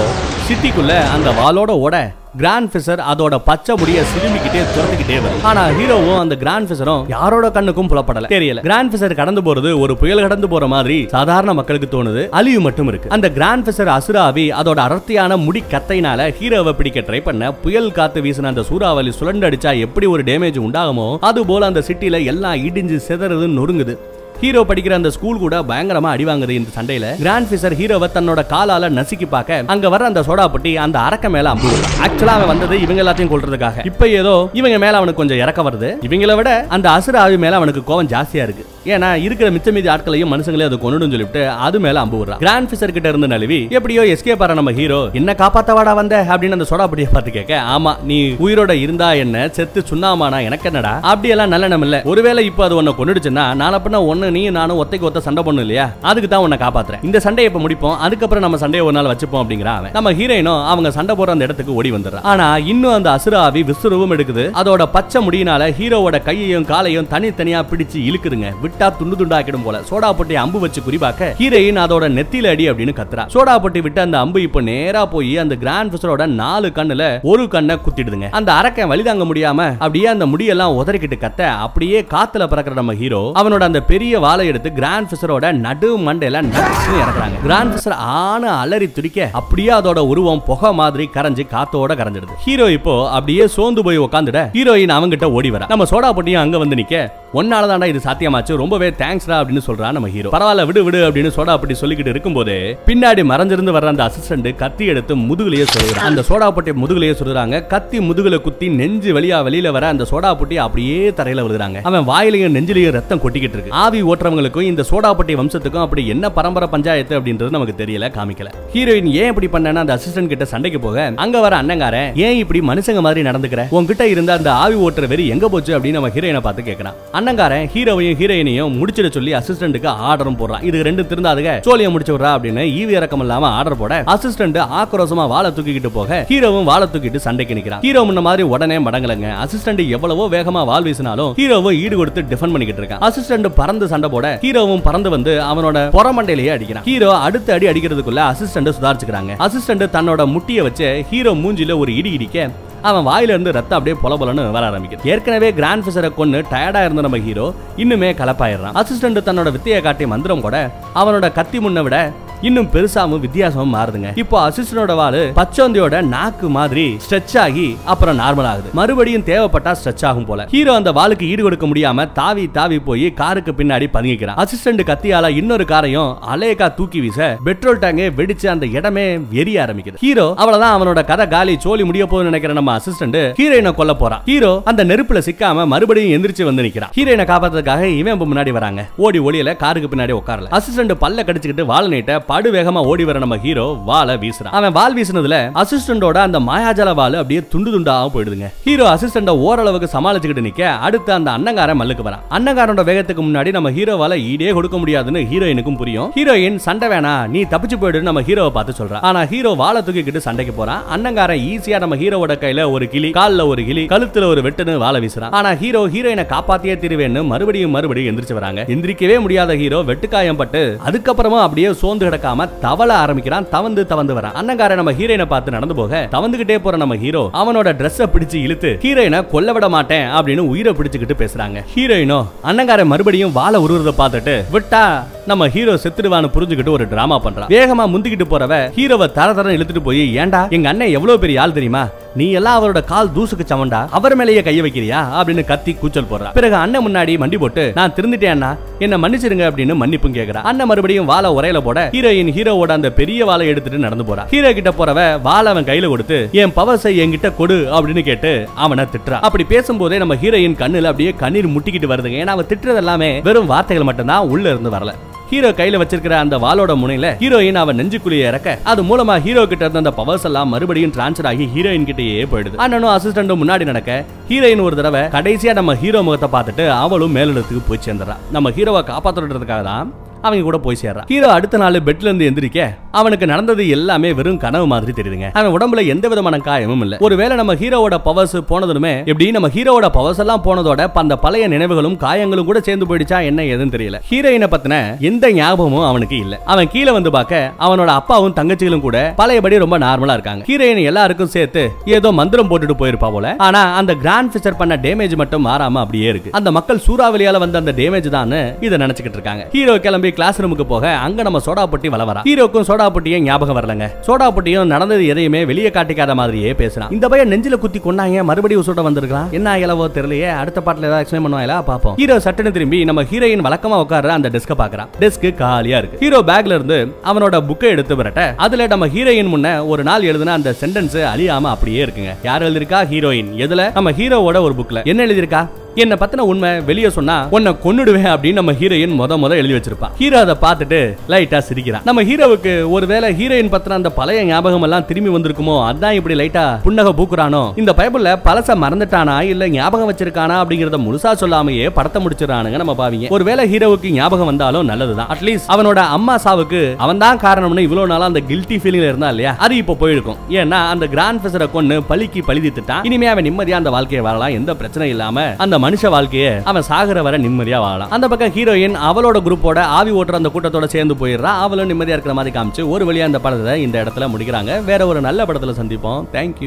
சிட்டிக்குள்ள அந்த வாளோட ஓட கிராண்ட் ஃபிசர் அதோட பச்சை முடிய சிலுமிக்கிட்டே துரத்துக்கிட்டே வரும். ஆனா ஹீரோவும் அந்த கிராண்ட் ஃபிசரும் யாரோட கண்ணுக்கும் புலப்படல. தெரியல. கிராண்ட் ஃபிசர் கடந்து போறது ஒரு புயல் கடந்து போற மாதிரி சாதாரண மக்களுக்கு தோணுது. அழிவு மட்டும் இருக்கு. அந்த கிராண்ட் ஃபிசர் அசுராவி அதோட அடர்த்தியான முடி கத்தைனால ஹீரோவை பிடிக்க ட்ரை பண்ண புயல் காத்து வீசின அந்த சூறாவளி சுழண்டடிச்சா எப்படி ஒரு டேமேஜ் உண்டாகுமோ அது போல அந்த சிட்டில எல்லாம் இடிஞ்சு சிதறது நொறுங்குது. ஹீரோ படிக்கிற அந்த ஸ்கூல் கூட பயங்கரமா அடி வாங்குது இந்த சண்டையில. கிராண்ட் ஃபிஷர் ஹீரோவை தன்னோட காலால நசுக்கி பார்க்க அங்க வர அந்த சோடா பட்டி அந்த அரக்க மேல அம்பு. ஆக்சுவலா அவன் வந்தது இவங்க எல்லாத்தையும் கொள்றதுக்காக இப்ப ஏதோ இவங்க மேல அவனுக்கு கொஞ்சம் இறக்க வருது. இவங்கள விட அந்த அசுர ஆவி மேல அவனுக்கு கோவம் ஜாஸ்தியா இருக்கு. ஏன்னா இருக்கிற மிச்ச மீதி ஆட்களையும் மனுஷங்களையும் அதை கொண்டுடும் சொல்லிட்டு அது மேல அம்பு விடுறான் கிராண்ட் ஃபிஷர் கிட்ட இருந்து நழுவி எப்படியோ எஸ்கேப் ஆற நம்ம ஹீரோ என்ன காப்பாத்தவாடா வந்த? அப்படின்னு அந்த சோடாபடியை பார்த்து கேட்க ஆமா நீ உயிரோட இருந்தா என்ன? செத்து சுண்ணாமானா? எனக்கு என்னடா? அப்படியெல்லாம் நல்ல நம்ம இல்ல. ஒருவேளை இப்போ அது உன்னை கொண்டுடுச்சுன்னா நான் பண்ண ஒண்ணு நீ நானும் ஒத்தைக்கு ஒத்த சண்டை பண்ணும் இல்லையா? அதுக்கு தான் உன்னை காப்பாத்துறேன். இந்த சண்டையை இப்ப முடிப்போம். அதுக்கப்புறம் நம்ம சண்டையை ஒரு நாள் வச்சுப்போம் அப்படிங்கிற அவன். நம்ம ஹீரோயினும் அவங்க சண்டை போற அந்த இடத்துக்கு ஓடி வந்துடுறா. ஆனா இன்னும் அந்த அசுராவி விஸ்வரூபம் எடுக்குது. அதோட பச்சை முடியினால ஹீரோவோட கையையும் காலையும் தனித்தனியா பிடிச்சு இழுக்குதுங்க. விட்டு துண்டு துண்டாக்கிடும் போல. சோடா பொட்டி அம்பு வச்சு குறிப்பாக்க ஹீரோயின் அதோட நெத்தியில அடி அப்படின்னு கத்துறா. சோடா பொட்டி விட்டு அந்த அம்பு இப்போ நேரா போய் அந்த கிராண்ட் பிசரோட நாலு கண்ணுல ஒரு கண்ணை குத்திடுதுங்க. அந்த அரக்கன் வழிதாங்க முடியாம அப்படியே அந்த முடியெல்லாம் உதறிக்கிட்டு கத்த அப்படியே காத்துல பறக்கிற நம்ம ஹீரோ அவனோட அந்த பெரிய வாழை எடுத்து கிராண்ட் பிசரோட நடு மண்டையில நடுச்சுன்னு இறக்குறாங்க. கிராண்ட் பிசர் ஆன அலறி துடிக்க அப்படியே அதோட உருவம் புகை மாதிரி கரைஞ்சு காத்தோட கரைஞ்சிடுது. ஹீரோ இப்போ அப்படியே சோர்ந்து போய் உட்காந்துட ஹீரோயின் அவங்கிட்ட ஓடி வர. நம்ம சோடா பொட்டியும் அங்க வந்து நிக்க. ஒன்னாலதான்டா இது சாத்தியமாச்சு. ரொம்பவே தேங்க்ஸ்டா அப்படின்னு சொல்றான் நம்ம ஹீரோ பரவாயில்ல விடு விடு அப்படின்னு சோடா பொட்டி சொல்லிக்கிட்டு இருக்கும்போது பின்னாடி மறைஞ்சிருந்து வர்ற அந்த அசிஸ்டன்ட் கத்தி எடுத்து முதுகுலயே சொல்லுறான் அந்த சோடா பொட்டி முதுகுலயே சொல்றாங்க கத்தி முதுகுல குத்தி நெஞ்சு வழியா வெளியில வர அந்த சோடா பொட்டி அப்படியே தரையில விழுறாங்க அவன் வாயிலையும் நெஞ்சிலையும் ரத்தம் கொட்டிக்கிட்டு இருக்கு. ஆவி ஓட்டுறவங்களுக்கும் இந்த சோடாபட்டி வம்சத்துக்கும் அப்படி என்ன பரம்பரை பஞ்சாயத்து அப்படின்றது நமக்கு தெரியல காமிக்கல. ஹீரோயின் ஏன் இப்படி பண்ணனா அந்த அசிஸ்டன்ட் கிட்ட சண்டைக்கு போக அங்க வர அண்ணங்காரன் ஏன் இப்படி மனுஷங்க மாதிரி நடந்துக்கிற? உன்கிட்ட இருந்த அந்த ஆவி ஓட்டுற வெறி எங்க போச்சு? அப்படின்னு நம்ம ஹீரோயினை பார்த்து கேட்கறான் அண்ணங்காரன் ஹீரோவையும் ஹீரோயினையும் முடிச்சிட சொல்லி அசிஸ்டன்ட்டுக்கு ஆர்டரும் போடுறான். இது ரெண்டு திருந்தாதுக சோழியை முடிச்சு விடுறா அப்படின்னு ஈவி இறக்கம் இல்லாம ஆர்டர் போட அசிஸ்டன்ட் ஆக்ரோஷமா வாழை தூக்கிக்கிட்டு போக ஹீரோவும் வாழை தூக்கிட்டு சண்டைக்கு நிக்கிறான். ஹீரோ முன்ன மாதிரி உடனே மடங்கலங்க. அசிஸ்டன்ட் எவ்வளவோ வேகமா வால் வீசினாலும் ஹீரோவும் ஈடு கொடுத்து டிஃபன் பண்ணிக்கிட்டு இருக்கான். அசிஸ்டன்ட் பறந்து சண்டை போட ஹீரோவும் பறந்து வந்து அவனோட புறமண்டையிலேயே அடிக்கிறான். ஹீரோ அடுத்த அடி அடிக்கிறதுக்குள்ள அசிஸ்டன்ட் சுதாரிச்சுக்கிறாங்க. அசிஸ்டன்ட் தன்னோட முட்டியை வச்சு ஹீரோ மூஞ்சில ஒரு இடி இடிக்க அவன் வாயிலிருந்து ரத்தம் அப்படியே பொல பொலன்னு வர ஆரம்பிக்குது. ஏற்கனவே கிராண்ட் ஃபிசரை கொன்னு டயர்டா இருந்த நம்ம ஹீரோ இன்னுமே கலப்பாயிடுறான். அசிஸ்டன்ட் தன்னோட வித்தையை காட்டி மந்திரம் கூட அவனோட கத்தி முன்ன விட இன்னும் பெருசாவும் வித்தியாசமும் மாறுதுங்க. இப்போ அசிஸ்டனோட வாலு பச்சோந்தியோட நாக்கு மாதிரி ஸ்ட்ரெச் ஆகி அப்புறம் நார்மல் ஆகுது. மறுபடியும் தேவைப்பட்டா ஸ்ட்ரெச் ஆகும் போல. ஹீரோ அந்த வாளுக்கு ஈடு கொடுக்க முடியாம தாவி தாவி போய் காருக்கு பின்னாடி பதுங்கிக்கிறான். அசிஸ்டன்ட் கத்தியால இன்னொரு காரையும் அலேகா தூக்கி வீச பெட்ரோல் டேங்கே வெடிச்சு அந்த இடமே எரிய ஆரம்பிக்குது. ஹீரோ அவ்வளவுதான் அவனோட கதை காலி சோழி முடிய போகுதுன்னு நினைக்கிற நம்ம அசிஸ்டன்ட் ஹீரோயினை கொல்ல போறான் ஹீரோ அந்த நெருப்புல சிக்காம மறுபடியும் எந்திரிச்சு வந்து நிக்கிறான். ஹீரோயினை காப்பாத்துறதுக்காக இவன் இப்ப முன்னாடி வராங்க. ஓடி ஓடியில காருக்கு பின்னாடி உட்காரல. அசிஸ்டன்ட் பல்ல கடிச்சுக்கிட்டு வாழ நீட்ட படு வேகமா ஓடி வர நம்ம ஹீரோ வாழ வீசுறான். அவன் வால் வீசினதுல அசிஸ்டண்டோட அந்த மாயாஜால வால் அப்படியே துண்டு துண்டாக போயிடுதுங்க. ஹீரோ அசிஸ்டன்ட ஓரளவுக்கு சமாளிச்சுக்கிட்டு நிக்க அடுத்து அந்த அன்னங்காரன் மல்லுக்கு வரான். அன்னங்காரனோட வேகத்துக்கு முன்னாடி நம்ம ஹீரோவால ஈடே கொடுக்க முடியாதுன்னு ஹீரோயினுக்கும் புரியும். ஹீரோயின் சண்டை வேணா நீ தப்பிச்சு போயிடுன்னு நம்ம ஹீரோவை பார்த்து சொல்றான் ஆனா ஹீரோ வாழ தூக்கிக்கிட்டு சண்டைக்கு போறான். அன்னங்காரன் ஈஸியா நம்ம ஹீரோவோட கையில ஒரு கிளி கால்ல ஒரு கிளி கழுத்துல ஒரு வெட்டுன்னு வாழ வீசுறான். ஆனா ஹீரோ ஹீரோயினை காப்பாத்தியே திருவேன்னு மறுபடியும் மறுபடியும் எந்திரிச்சு வராங்க. எந்திரிக்கவே முடியாத ஹீரோ வெட்டுக்காயம் பட்டு அதுக்கப்புறமா அப்படியே சோர்ந்து கிடக்காம தவள ஆரம்பிக்கிறான். தவந்து தவந்து வரான். அண்ணங்கார நம்ம ஹீரோயினை பார்த்து நடந்து போக தவந்துகிட்டே போற நம்ம ஹீரோ அவனோட ட்ரெஸ்ஸை பிடிச்சு இழுத்து ஹீரோயினை கொல்ல விட மாட்டேன் அப்படின்னு உயிரை பிடிச்சுக்கிட்டு பேசுறாங்க. ஹீரோயினோ அன்னங்காரன் மறுபடியும் வாழ உருவத பார்த்துட்டு விட்டா நம்ம ஹீரோ செத்துடுவான்னு புரிஞ்சுக்கிட்டு ஒரு டிராமா பண்றான். வேகமா முந்திக்கிட்டு போறவ ஹீரோவை தர தர இழுத்துட்டு போய் ஏண்டா எங்க அண்ணன் எவ்வளவு பெரிய ஆள் தெரியுமா? நீ எல்லாம் அவரோட கால் தூசுக்கு சமண்டா அவர் மேலேயே கைய வைக்கிறியா அப்படின்னு கத்தி கூச்சல் போடுறா. பிறகு அண்ணன் முன்னாடி மண்டி போட்டு நான் திருந்துட்டேன்னா அண்ணா என்ன மன்னிச்சிருங்க அப்படின்னு மன்னிப்பும் கேக்குறா. அண்ணன் மறுபடியும் வாழை உரையில போட ஹீரோயின் ஹீரோவோட அந்த பெரிய வாழை எடுத்துட்டு நடந்து போறா. ஹீரோ கிட்ட போறவ வாழை அவன் கையில கொடுத்து என் பவர்ஸை என்கிட்ட கொடு அப்படின்னு கேட்டு அவனை திட்டுறா. அப்படி பேசும்போதே நம்ம ஹீரோயின் கண்ணுல அப்படியே கண்ணீர் முட்டிக்கிட்டு வருதுங்க. ஏன்னா அவன் திட்டுறது எல்லாமே வெறும் வார்த்தைகள் மட்டும்தான் உள்ள இருந்து வரல. ஹீரோ கையில வச்சிருக்கிற அந்த வாளோட முனையில ஹீரோயின் அவன் நெஞ்சுக்குள்ளே இறக்க அது மூலமா ஹீரோ கிட்ட இருந்த அந்த பவர்ஸ் எல்லாம் மறுபடியும் டிரான்ஸ்ஃபர் ஆகி ஹீரோயின் கிட்டயே போயிடுது. அண்ணனும் அசிஸ்டண்டும் முன்னாடி நடக்க ஹீரோயின் ஒரு தடவை கடைசியா நம்ம ஹீரோ முகத்தை பார்த்துட்டு அவளும் மேலிடத்துக்கு போய் சேர்ந்துறா நம்ம ஹீரோவை காப்பாத்துறதுக்காக தான் அவங்க கூட போய் சேர்றான் ஹீரோ அடுத்த நாள் பெட்ல இருந்து எந்திரிக்க அவனுக்கு நடந்தது எல்லாமே வெறும் கனவு மாதிரி தெரியுதுங்க. அவன் உடம்புல எந்த விதமான காயமும் இல்ல. ஒருவேளை நம்ம ஹீரோவோட பவர்ஸ் போனதுமே எப்படி நம்ம ஹீரோவோட பவர்ஸ் எல்லாம் போனதோட அந்த பழைய நினைவுகளும் காயங்களும் கூட சேர்ந்து போயிடுச்சா என்ன ஏதுன்னு தெரியல. ஹீரோயினை பத்தின எந்த ஞாபகமும் அவனுக்கு இல்ல. அவன் கீழே வந்து பார்க்க அவனோட அப்பாவும் தங்கச்சிகளும் கூட பழையபடி ரொம்ப நார்மலா இருக்காங்க. ஹீரோயின் எல்லாருக்கும் சேர்த்து ஏதோ மந்திரம் போட்டுட்டு போயிருப்பா போல. ஆனா அந்த கிராண்ட் ஃபிஷர் பண்ண டேமேஜ் மட்டும் மாறாம அப்படியே இருக்கு. அந்த மக்கள் சூறாவளியால வந்த அந்த டேமேஜ் தான் இதை நினைச்சுக்கிட்டு இருக்காங்க. ஹீரோ கிளம்பி கிளாஸ் ரூமுக்கு போக அங்க நம்ம சோடாபட்டி வள வரா ஹீரோக்கும் சோடா ஞாபகம் வரலங்க. சோடா பொட்டியும் நடந்தது எதையுமே வெளியே காட்டிக்காத மாதிரியே பேசுறான். இந்த பையன் நெஞ்சில குத்தி கொண்டாங்க மறுபடியும் உசுட வந்திருக்கான் என்ன ஆகலவோ தெரியலையே அடுத்த பாட்டுல ஏதாவது எக்ஸ்பிளைன் பண்ணுவாங்களா? பாப்போம் ஹீரோ சட்டுன்னு திரும்பி நம்ம ஹீரோயின் வழக்கமா உட்கார அந்த டெஸ்க பாக்குறான் டெஸ்க் காலியா இருக்கு. ஹீரோ பேக்ல இருந்து அவனோட புக்கை எடுத்து விரட்ட அதுல நம்ம ஹீரோயின் முன்ன ஒரு நாள் எழுதின அந்த சென்டென்ஸ் அழியாம அப்படியே இருக்குங்க. யார் எழுதிருக்கா ஹீரோயின். எதுல? நம்ம ஹீரோவோட ஒரு புக்ல என்ன எழுதிருக்கா என்ன பத்தின உண்மை வெளியே சொன்னா உன்னை கொன்னுடுவேன் அப்படின்னு நம்ம ஹீரோயின் முத முத எழுதி வச்சிருப்பான் ஹீரோ அதை பார்த்துட்டு லைட்டா சிரிக்கிறான். நம்ம ஹீரோவுக்கு ஒருவேளை ஹீரோயின் பத்தின அந்த பழைய ஞாபகம் எல்லாம் திரும்பி வந்திருக்குமோ? அதான் இப்படி லைட்டா புன்னக பூக்குறானோ? இந்த பைபிள்ல பழச மறந்துட்டானா? இல்ல ஞாபகம் வச்சிருக்கானா? அப்படிங்கறத முழுசா சொல்லாமையே படத்தை முடிச்சிடறானுங்க நம்ம பாவீங்க. ஒருவேளை ஹீரோவுக்கு ஞாபகம் வந்தாலும் நல்லதுதான். அட்லீஸ்ட் அவனோட அம்மா சாவுக்கு அவன் தான் காரணம்னு இவ்வளவு நாளா அந்த கில்ட்டி ஃபீலிங்ல இருந்தா இல்லையா? அது இப்போ போயிருக்கும். ஏன்னா அந்த கிராண்ட் பிசரை கொண்டு பழிக்கு பழி தீர்த்துட்டான் இனிமே அவன் நிம்மதியா அந்த வாழ்க்கையை வாழலாம். எந்த பிரச்சனை இல்லாம அந்த மனுஷ வாழ்க்கையை அவன் சாகுற வரை நிம்மதியா வாழலாம். அந்த பக்கம் ஹீரோயின் அவளோட குரூப்போட ஆவி ஓட்டுற அந்த கூட்டத்தோட சேர்ந்து போயிடுறா. அவளும் நிம்மதியா இருக்கிற மாதிரி காமிச்சு ஒரு வழியா அந்த படத்தை இந்த இடத்துல முடிக்கிறாங்க. வேற ஒரு நல்ல படத்துல சந்திப்போம். தேங்க்யூ